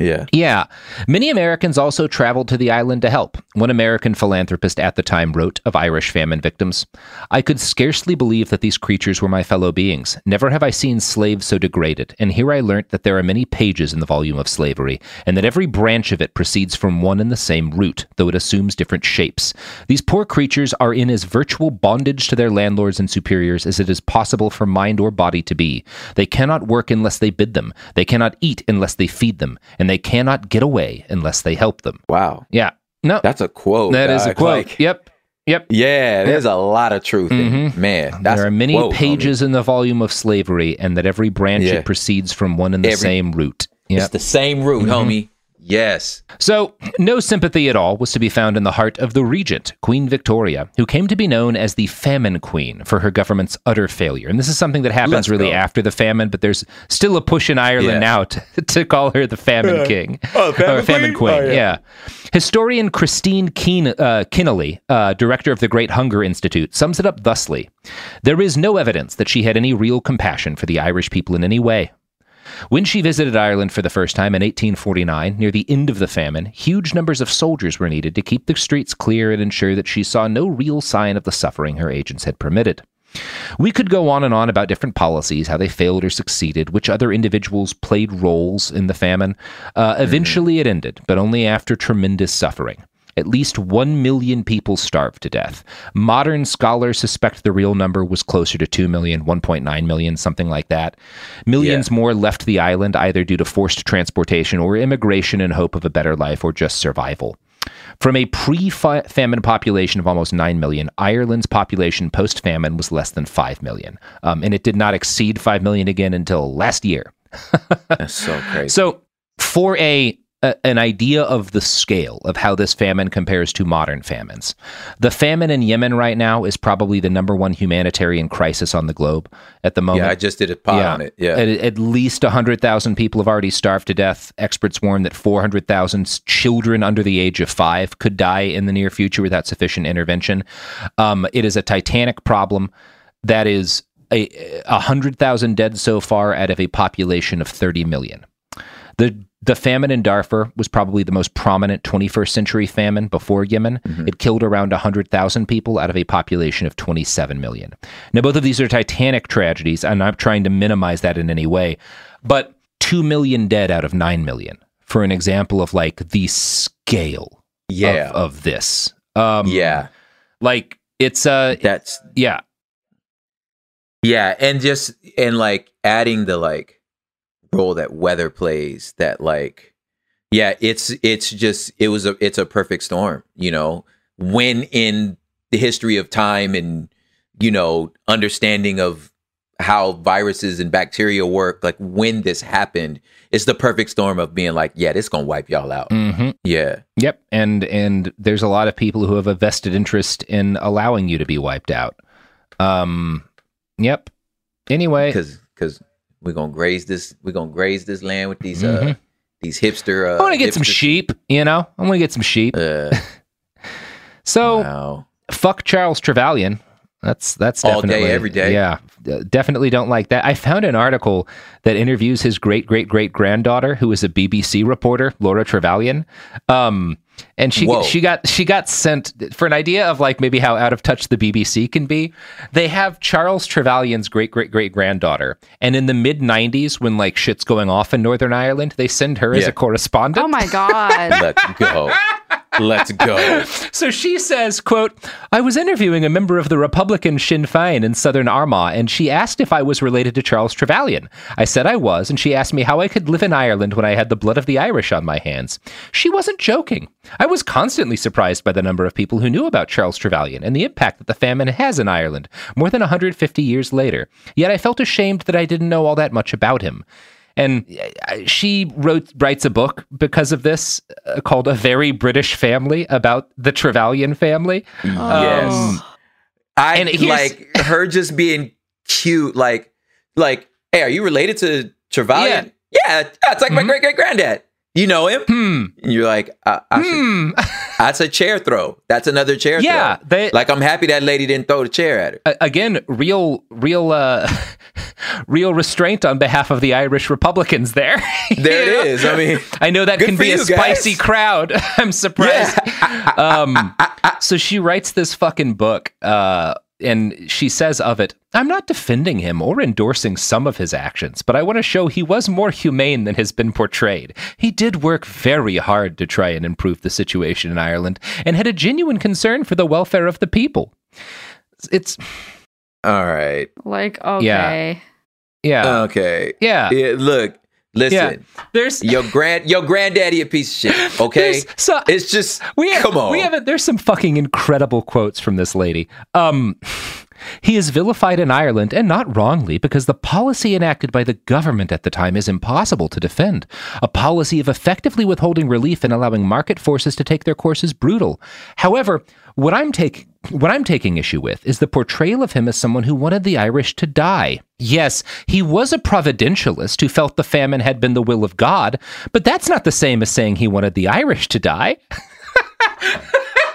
A: Yeah.
C: Yeah. Many Americans also traveled to the island to help. One American philanthropist at the time wrote of Irish famine victims I could scarcely believe that these creatures were my fellow beings. Never have I seen slaves so degraded. And here I learnt that there are many pages in the volume of slavery, and that every branch of it proceeds from one and the same root, though it assumes different shapes. These poor creatures are in as virtual bondage to their landlords and superiors as it is possible for mind or body to be. They cannot work unless they bid them. They cannot eat unless they feed them, and they cannot get away unless they help them.
A: Wow.
C: Yeah. No.
A: That's a quote.
C: That is a quote.
A: Like,
C: yep. Yep.
A: yeah, there's a lot of truth in it. Mm-hmm. Man,
C: there are many
A: quote, homie.
C: pages in the volume of slavery, and that every branch
A: Yeah.
C: it proceeds from one and the
A: Every-
C: same root.
A: It's the same root, mm-hmm. homie. Yes.
C: So, no sympathy at all was to be found in the heart of the regent, Queen Victoria, who came to be known as the Famine Queen for her government's utter failure. And this is something that happens
A: Let's
C: really
A: go.
C: after the famine, but there's still a push in Ireland
A: Yeah.
C: now to, to call her the Famine King.
A: Oh, Famine
C: Or Famine
A: Queen?
C: Queen.
A: Oh, yeah.
C: yeah. Historian Christine Keen, uh, Kinealy, uh, director of the Great Hunger Institute, sums it up thusly There is no evidence that she had any real compassion for the Irish people in any way. When she visited Ireland for the first time in 1849, near the end of the famine, huge numbers of soldiers were needed to keep the streets clear and ensure that she saw no real sign of the suffering her agents had permitted. We could go on and on about different policies, how they failed or succeeded, which other individuals played roles in the famine. Uh, eventually, it ended, but only after tremendous suffering. At least 1 million people starved to death. Modern scholars suspect the real number was closer to 2 million, 1.9 million, something like that. Millions more left the island either due to forced transportation or immigration in hope of a better life or just survival. From a pre famine population of almost 9 million, Ireland's population post famine was less than 5 million. Um, and it did not exceed 5 million again until last year.
A: That's so crazy.
C: So, for a a, an idea of the scale of how this famine compares to modern famines. The famine in Yemen right now is probably the number one humanitarian crisis on the globe at the moment.
A: Yeah, I just did a pod on it. Yeah.
C: At, at least 100,000 people have already starved to death. Experts warn that 400,000 children under the age of five could die in the near future without sufficient intervention. Um, it is a titanic problem that is a, a 100,000 dead so far out of a population of 30 million. The the famine in Darfur was probably the most prominent 21st century famine before Yemen. It killed around 100,000 people out of a population of 27 million. Now, both of these are titanic tragedies. I'm not trying to minimize that in any way, but 2 million dead out of 9 million for an example of like the scale
A: Yeah.
C: of, of this. Um,
A: yeah.
C: Like it's uh
A: That's
C: yeah.
A: Yeah, and just and like adding the like role that weather plays that like yeah, it's it's just it was a it's a perfect storm, you know. When in the history of time and you know, understanding of how viruses and bacteria work, like when this happened, it's the perfect storm of being like, yeah, this gonna wipe y'all out.
C: mm-hmm.
A: Yeah.
C: Yep, and and there's a lot of people who have a vested interest in allowing you to be wiped out. Um, yep. Anyway,
A: Because because we're gonna graze this we're gonna graze this land with these uh
C: Mhm.
A: these hipster uh
C: I want to get some sheep. You know, I want to get some sheep.
A: Uh,
C: so
A: wow.
C: fuck Charles Trevelyan. That's that's
A: All day,
C: definitely
A: every day.
C: Yeah, uh, definitely don't like that. I found an article that interviews his great great great granddaughter, who is a BBC reporter, Laura Trevelyan. Um, and she
A: Whoa.
C: she got she got sent for an idea of like maybe how out of touch the BBC can be. They have Charles Trevelyan's great great great granddaughter, and in the mid '90s, when like shit's going off in Northern Ireland, they send her as a correspondent.
D: Oh my god.
A: Let's go. Let's go.
C: So she says, quote, I was interviewing a member of the Republican Sinn Féin in southern Armagh, and she asked if I was related to Charles Trevelyan. I said I was, and she asked me how I could live in Ireland when I had the blood of the Irish on my hands. She wasn't joking. I was constantly surprised by the number of people who knew about Charles Trevelyan and the impact that the famine has in Ireland more than 150 years later. Yet I felt ashamed that I didn't know all that much about him. And uh, she wrote writes a book because of this uh, called "A Very British Family" about the Trevelyan family.
A: Yes.
C: Um,
A: I like her just being cute, like like, hey, are you related to Trevelyan? Yeah, yeah, it's like my great great granddad. You know him?
C: Hmm.
A: And you're like, I, I should-
C: Hmm.
A: that's a chair throw. That's another chair
C: Yeah,
A: throw.
C: they-
A: like I'm happy that lady didn't throw the chair at her.
C: Again, real, real, uh, real restraint on behalf of the Irish Republicans. There,
A: There
C: know?
A: it is. I mean,
C: I know that can be a
A: you
C: spicy crowd. I'm surprised. um, so she writes this fucking book, uh, and she says of it, I'm not defending him or endorsing some of his actions, but I want to show he was more humane than has been portrayed. He did work very hard to try and improve the situation in Ireland and had a genuine concern for the welfare of the people. It's,
A: All right.
D: Like, okay.
C: yeah.
A: Okay.
C: Yeah.
A: Yeah, look, listen.
C: There's
A: Your grand your granddaddy a piece of shit. Okay.
C: So-
A: it's just
C: we have,
A: come on.
C: We have a, there's some fucking incredible quotes from this lady. Um, he is vilified in Ireland, and not wrongly, because the policy enacted by the government at the time is impossible to defend. A policy of effectively withholding relief and allowing market forces to take their course is brutal. However, what I'm taking what I'm taking issue with is the portrayal of him as someone who wanted the Irish to die. Yes, he was a providentialist who felt the famine had been the will of God, but that's not the same as saying he wanted the Irish to die.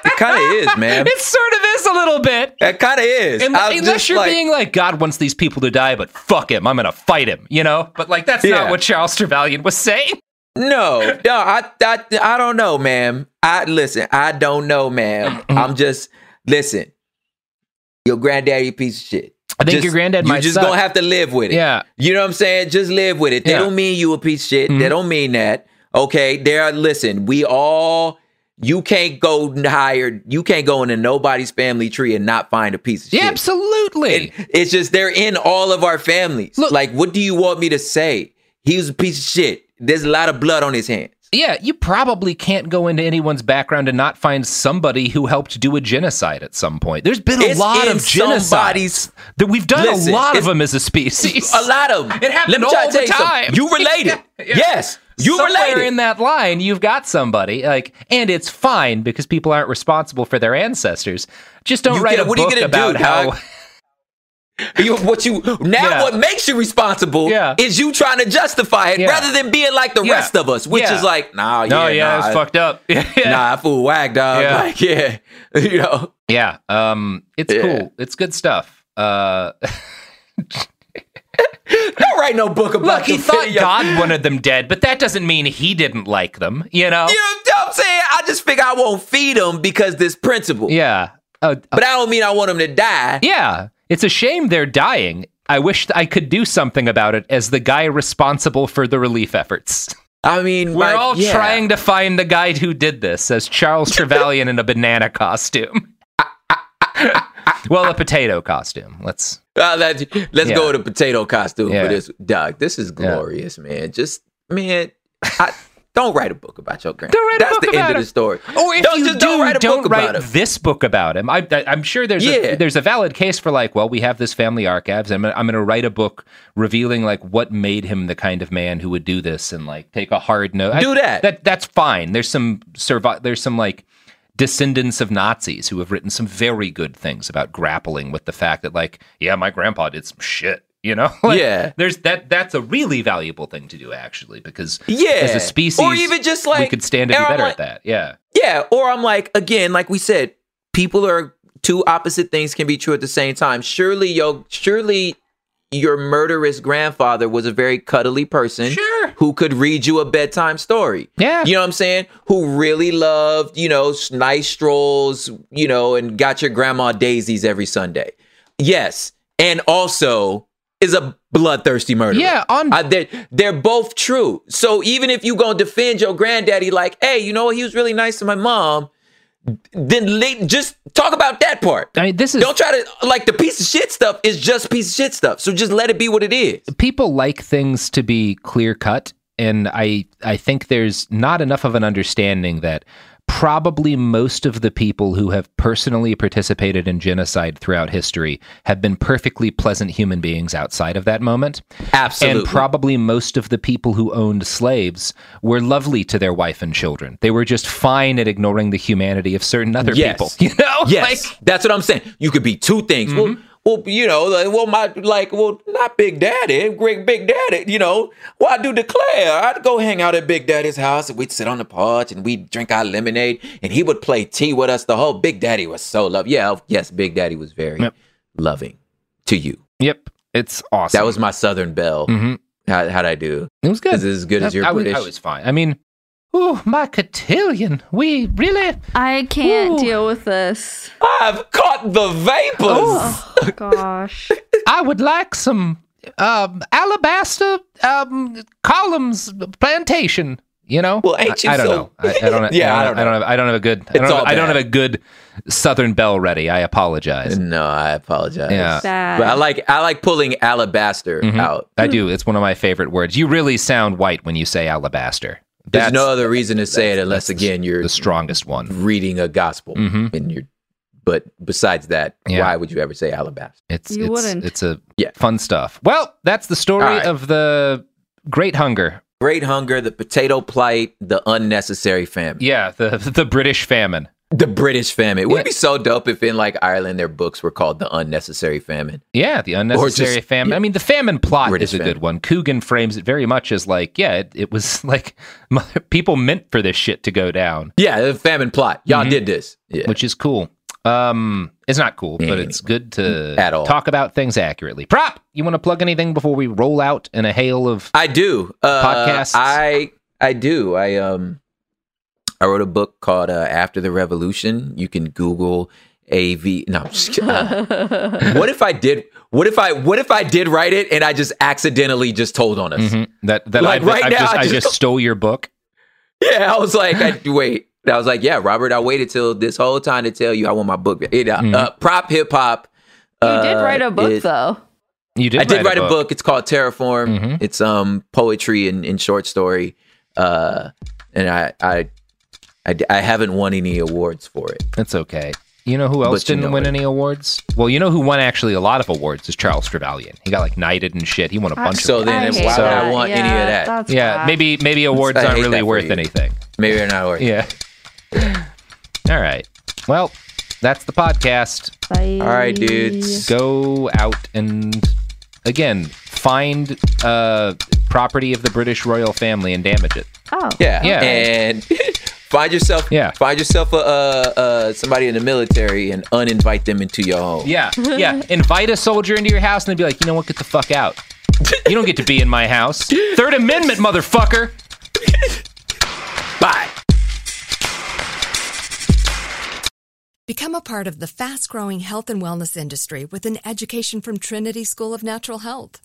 A: it kind of is, man.
C: It sort of is a little bit.
A: It kind of is.
C: Unless
A: just
C: you're
A: like-
C: being like, God wants these people to die, but fuck him. I'm going to fight him, you know? But like, that's
A: Yeah.
C: not what Charles Trevelyan was saying.
A: No, no, I, I, I don't know, ma'am. I listen. I don't know, ma'am.
C: Mm-hmm.
A: I'm just listen. Your granddaddy a piece of shit.
C: I think
A: Just-
C: your granddad
A: You
C: might
A: just
C: suck.
A: gonna have to live with it.
C: Yeah.
A: You know what I'm saying? Just live with it. They
C: Yeah.
A: don't mean you a piece of shit.
C: Mhm.
A: They don't mean that. Okay. There. Listen. We all. You can't go hire. You can't go into nobody's family tree and not find a piece of
C: Yeah,
A: shit.
C: absolutely.
A: And it's just they're in all of our families.
C: Look-
A: like, what do you want me to say? He was a piece of shit. There's a lot of blood on his hands.
C: Yeah, you probably can't go into anyone's background and not find somebody who helped do a genocide at some point. There's been a
A: It's
C: lot of genocides that we've done
A: Listen,
C: a lot of them as a species.
A: A lot of them.
C: It happened
A: Let me try
C: all the time.
A: You related.
C: Yeah.
A: Yes. You
C: somewhere
A: related.
C: in that line, you've got somebody like, and it's fine because people aren't responsible for their ancestors. Just don't
A: You
C: write
A: can-
C: a
A: what are you
C: book
A: gonna do,
C: about how.
A: You, what you now?
C: Yeah.
A: What makes you responsible
C: Yeah.
A: is you trying to justify it
C: Yeah.
A: rather than being like the
C: Yeah.
A: rest of us, which
C: Yeah.
A: is like, nah,
C: No,
A: yeah,
C: yeah,
A: nah,
C: it's
A: I-
C: fucked up.
A: Nah, I fool whack, dog.
C: Yeah.
A: Like, yeah, you know.
C: Yeah, um, it's
A: Yeah.
C: cool. It's good stuff. Uh,
A: Don't write no book about.
C: look, he thought
A: video.
C: God wanted them dead, but that doesn't mean he didn't like them. You know?
A: You know what I'm saying? I just figure I won't feed them because this principle.
C: Yeah. Uh,
A: But I don't mean I want them to die.
C: yeah. It's a shame they're dying. I wish I could do something about it as the guy responsible for the relief efforts.
A: I mean,
C: We're all
A: yeah.
C: trying to find the guy who did this as Charles Trevelyan in a banana costume. well, a potato costume. Let's.
A: Uh, let's let's
C: Yeah.
A: go with a potato costume
C: Yeah.
A: for this, Doug. This is glorious, man. Just man, I, don't write a book about your grandpa.
C: Don't write a
A: That's the end of the story.
C: Or if
A: don't,
C: you
A: just
C: do,
A: don't write a book
C: write
A: about him.
C: this book about him. I, I, I'm sure there's
A: Yeah.
C: a, there's a valid case for like, well, we have this family archives. I'm, I'm going to write a book revealing like what made him the kind of man who would do this and like take a hard note.
A: Do that.
C: That that's fine. There's some There's some like descendants of Nazis who have written some very good things about grappling with the fact that like, yeah, my grandpa did some shit. You know, Like,
A: Yeah.
C: There's that. That's a really valuable thing to do, actually, because
A: Yeah.
C: as a species,
A: Or even just, like we
C: could stand to be better
A: like-
C: at that. Yeah.
A: Yeah, or I'm like, again, like we said, people are two opposite things can be true at the same time. Surely, yo, surely your murderous grandfather was a very cuddly person
C: Sure.
A: who could read you a bedtime story.
C: Yeah.
A: You know what I'm saying? Who really loved, you know, nice strolls, you know, and got your grandma daisies every Sunday. Yes. And also is a bloodthirsty murderer.
C: Yeah, on-
A: Uh, they're, they're both true. So even if you gonna defend your granddaddy, like, hey, you know what, he was really nice to my mom, then le- just talk about that part.
C: I mean, this is
A: Don't try to like the piece of shit stuff is just piece of shit stuff. So just let it be what it is.
C: people like things to be clear cut and i i think there's not enough of an understanding that probably most of the people who have personally participated in genocide throughout history have been perfectly pleasant human beings outside of that moment
A: Absolutely.
C: and probably most of the people who owned slaves were lovely to their wife and children they were just fine at ignoring the humanity of certain other
A: Yes.
C: people you know
A: Yes,
C: Like-
A: that's what I'm saying. You could be two things. Well, mm-hmm. Well, you know, like, well, my like, well, not Big Daddy, great Big Daddy. You know, well, I do declare, I'd go hang out at Big Daddy's house, and we'd sit on the porch, and we'd drink our lemonade, and he would play tea with us. The whole Big Daddy was so love. Yeah, yes, Big Daddy was very
C: Yep.
A: loving to you.
C: yep it's awesome
A: That was my Southern belle.
C: Mhm.
A: How, how'd I do?
C: It was good.
A: Is it as good as your
C: I, was-
A: British?
C: I was fine. I mean, oh, my cotillion. We really.
D: I can't
C: Ooh.
D: deal with this.
A: I've caught the vapors.
D: Oh gosh.
B: I would like some um, alabaster um, columns plantation.
C: You know,
A: Well, ain't you
C: I, I don't
A: so-
C: know. I, I don't.
A: Yeah,
C: I
A: I
C: don't,
A: don't
C: I don't have. I don't have a good. I
A: It's
C: don't, have,
A: all
C: I don't have a good Southern belle ready. I apologize.
A: No, I apologize.
C: Yeah.
D: Bad.
A: But I like I like pulling alabaster
C: Mhm.
A: out.
C: I do. It's one of my favorite words. You really sound white when you say alabaster.
A: There's no other reason to say it unless again you're
C: the strongest one.
A: reading a gospel
C: Mhm.
A: and you're. But besides that,
C: Yeah.
A: why would you ever say alabaster?
C: It's
D: You
C: it's
D: wouldn't.
C: it's a
A: Yeah.
C: fun stuff. Well, that's the story
A: All right.
C: of the Great Hunger.
A: Great hunger, the potato plight, the unnecessary famine,
C: Yeah, the the British famine.
A: The British famine. It would
C: Yeah.
A: be so dope if in like Ireland their books were called the unnecessary famine.
C: Yeah, the unnecessary
A: just-
C: famine.
A: yeah.
C: I mean, the famine plot
A: British
C: is a
A: famine.
C: good one. Coogan frames it very much as like, yeah, it, it was like people meant for this shit to go down,
A: Yeah, the famine plot. Y'all
C: Mhm.
A: did this. Yeah.
C: which is cool. Um, it's not cool, but it's good to
A: At all.
C: talk about things accurately. Prop, you want to plug anything before we roll out in a hail of?
A: I do. Uh,
C: Podcasts?
A: I I do. I um I wrote a book called uh, After the Revolution. You can Google AV. No. Uh, what if I did? What if I? What if I did write it and I just accidentally just told on us?
C: Mhm. That that
A: Like
C: I,
A: right
C: I
A: now,
C: just,
A: I
C: I
A: just-
C: just stole your book.
A: Yeah, I was like, I, wait. I was like, yeah, Robert. I waited till this whole time to tell you I want my book. It, uh,
C: Mhm.
A: uh, prop hip hop.
D: You
A: uh,
D: did write a book though.
C: You did.
A: I did write a book. It's called Terraform.
C: Mhm.
A: It's um poetry and, and short story. Uh, and I, I I I haven't won any awards for it.
C: That's okay. You know who else
A: But
C: didn't
A: know
C: win
A: it.
C: any awards? Well, you know who won actually a lot of awards is Charles Trevelyan. He got like knighted and shit. He won a bunch of things.
A: So
C: of
A: then,
D: I
A: why
D: hate
A: would I
D: that.
A: want any of that?
C: Yeah,
D: bad.
C: maybe maybe awards
A: I
C: aren't really worth
A: you.
C: anything.
A: Maybe they're not working.
C: Yeah. All right. Well, that's the podcast.
D: Bye.
A: All right, dudes.
C: Go out and again find uh property of the British royal family and damage it.
D: Oh.
A: Yeah.
C: Yeah.
A: And find yourself.
C: Yeah.
A: Find yourself a uh, uh, somebody in the military and uninvite them into your home.
C: Yeah, yeah. Invite a soldier into your house and they'd be like, you know what? Get the fuck out. You don't get to be in my house. Third Amendment, motherfucker.
A: Bye.
F: Become a part of the fast growing health and wellness industry with an education from Trinity School of Natural Health.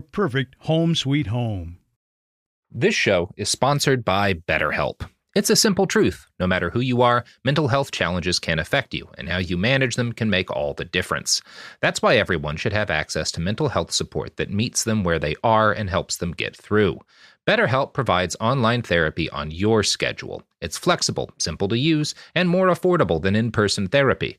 H: perfect home sweet home.
C: This show is sponsored by BetterHelp. It's a simple truth. No matter who you are, mental health challenges can affect you, and how you manage them can make all the difference. That's why everyone should have access to mental health support that meets them where they are and helps them get through. BetterHelp provides online therapy on your schedule. It's flexible, simple to use, and more affordable than in person therapy.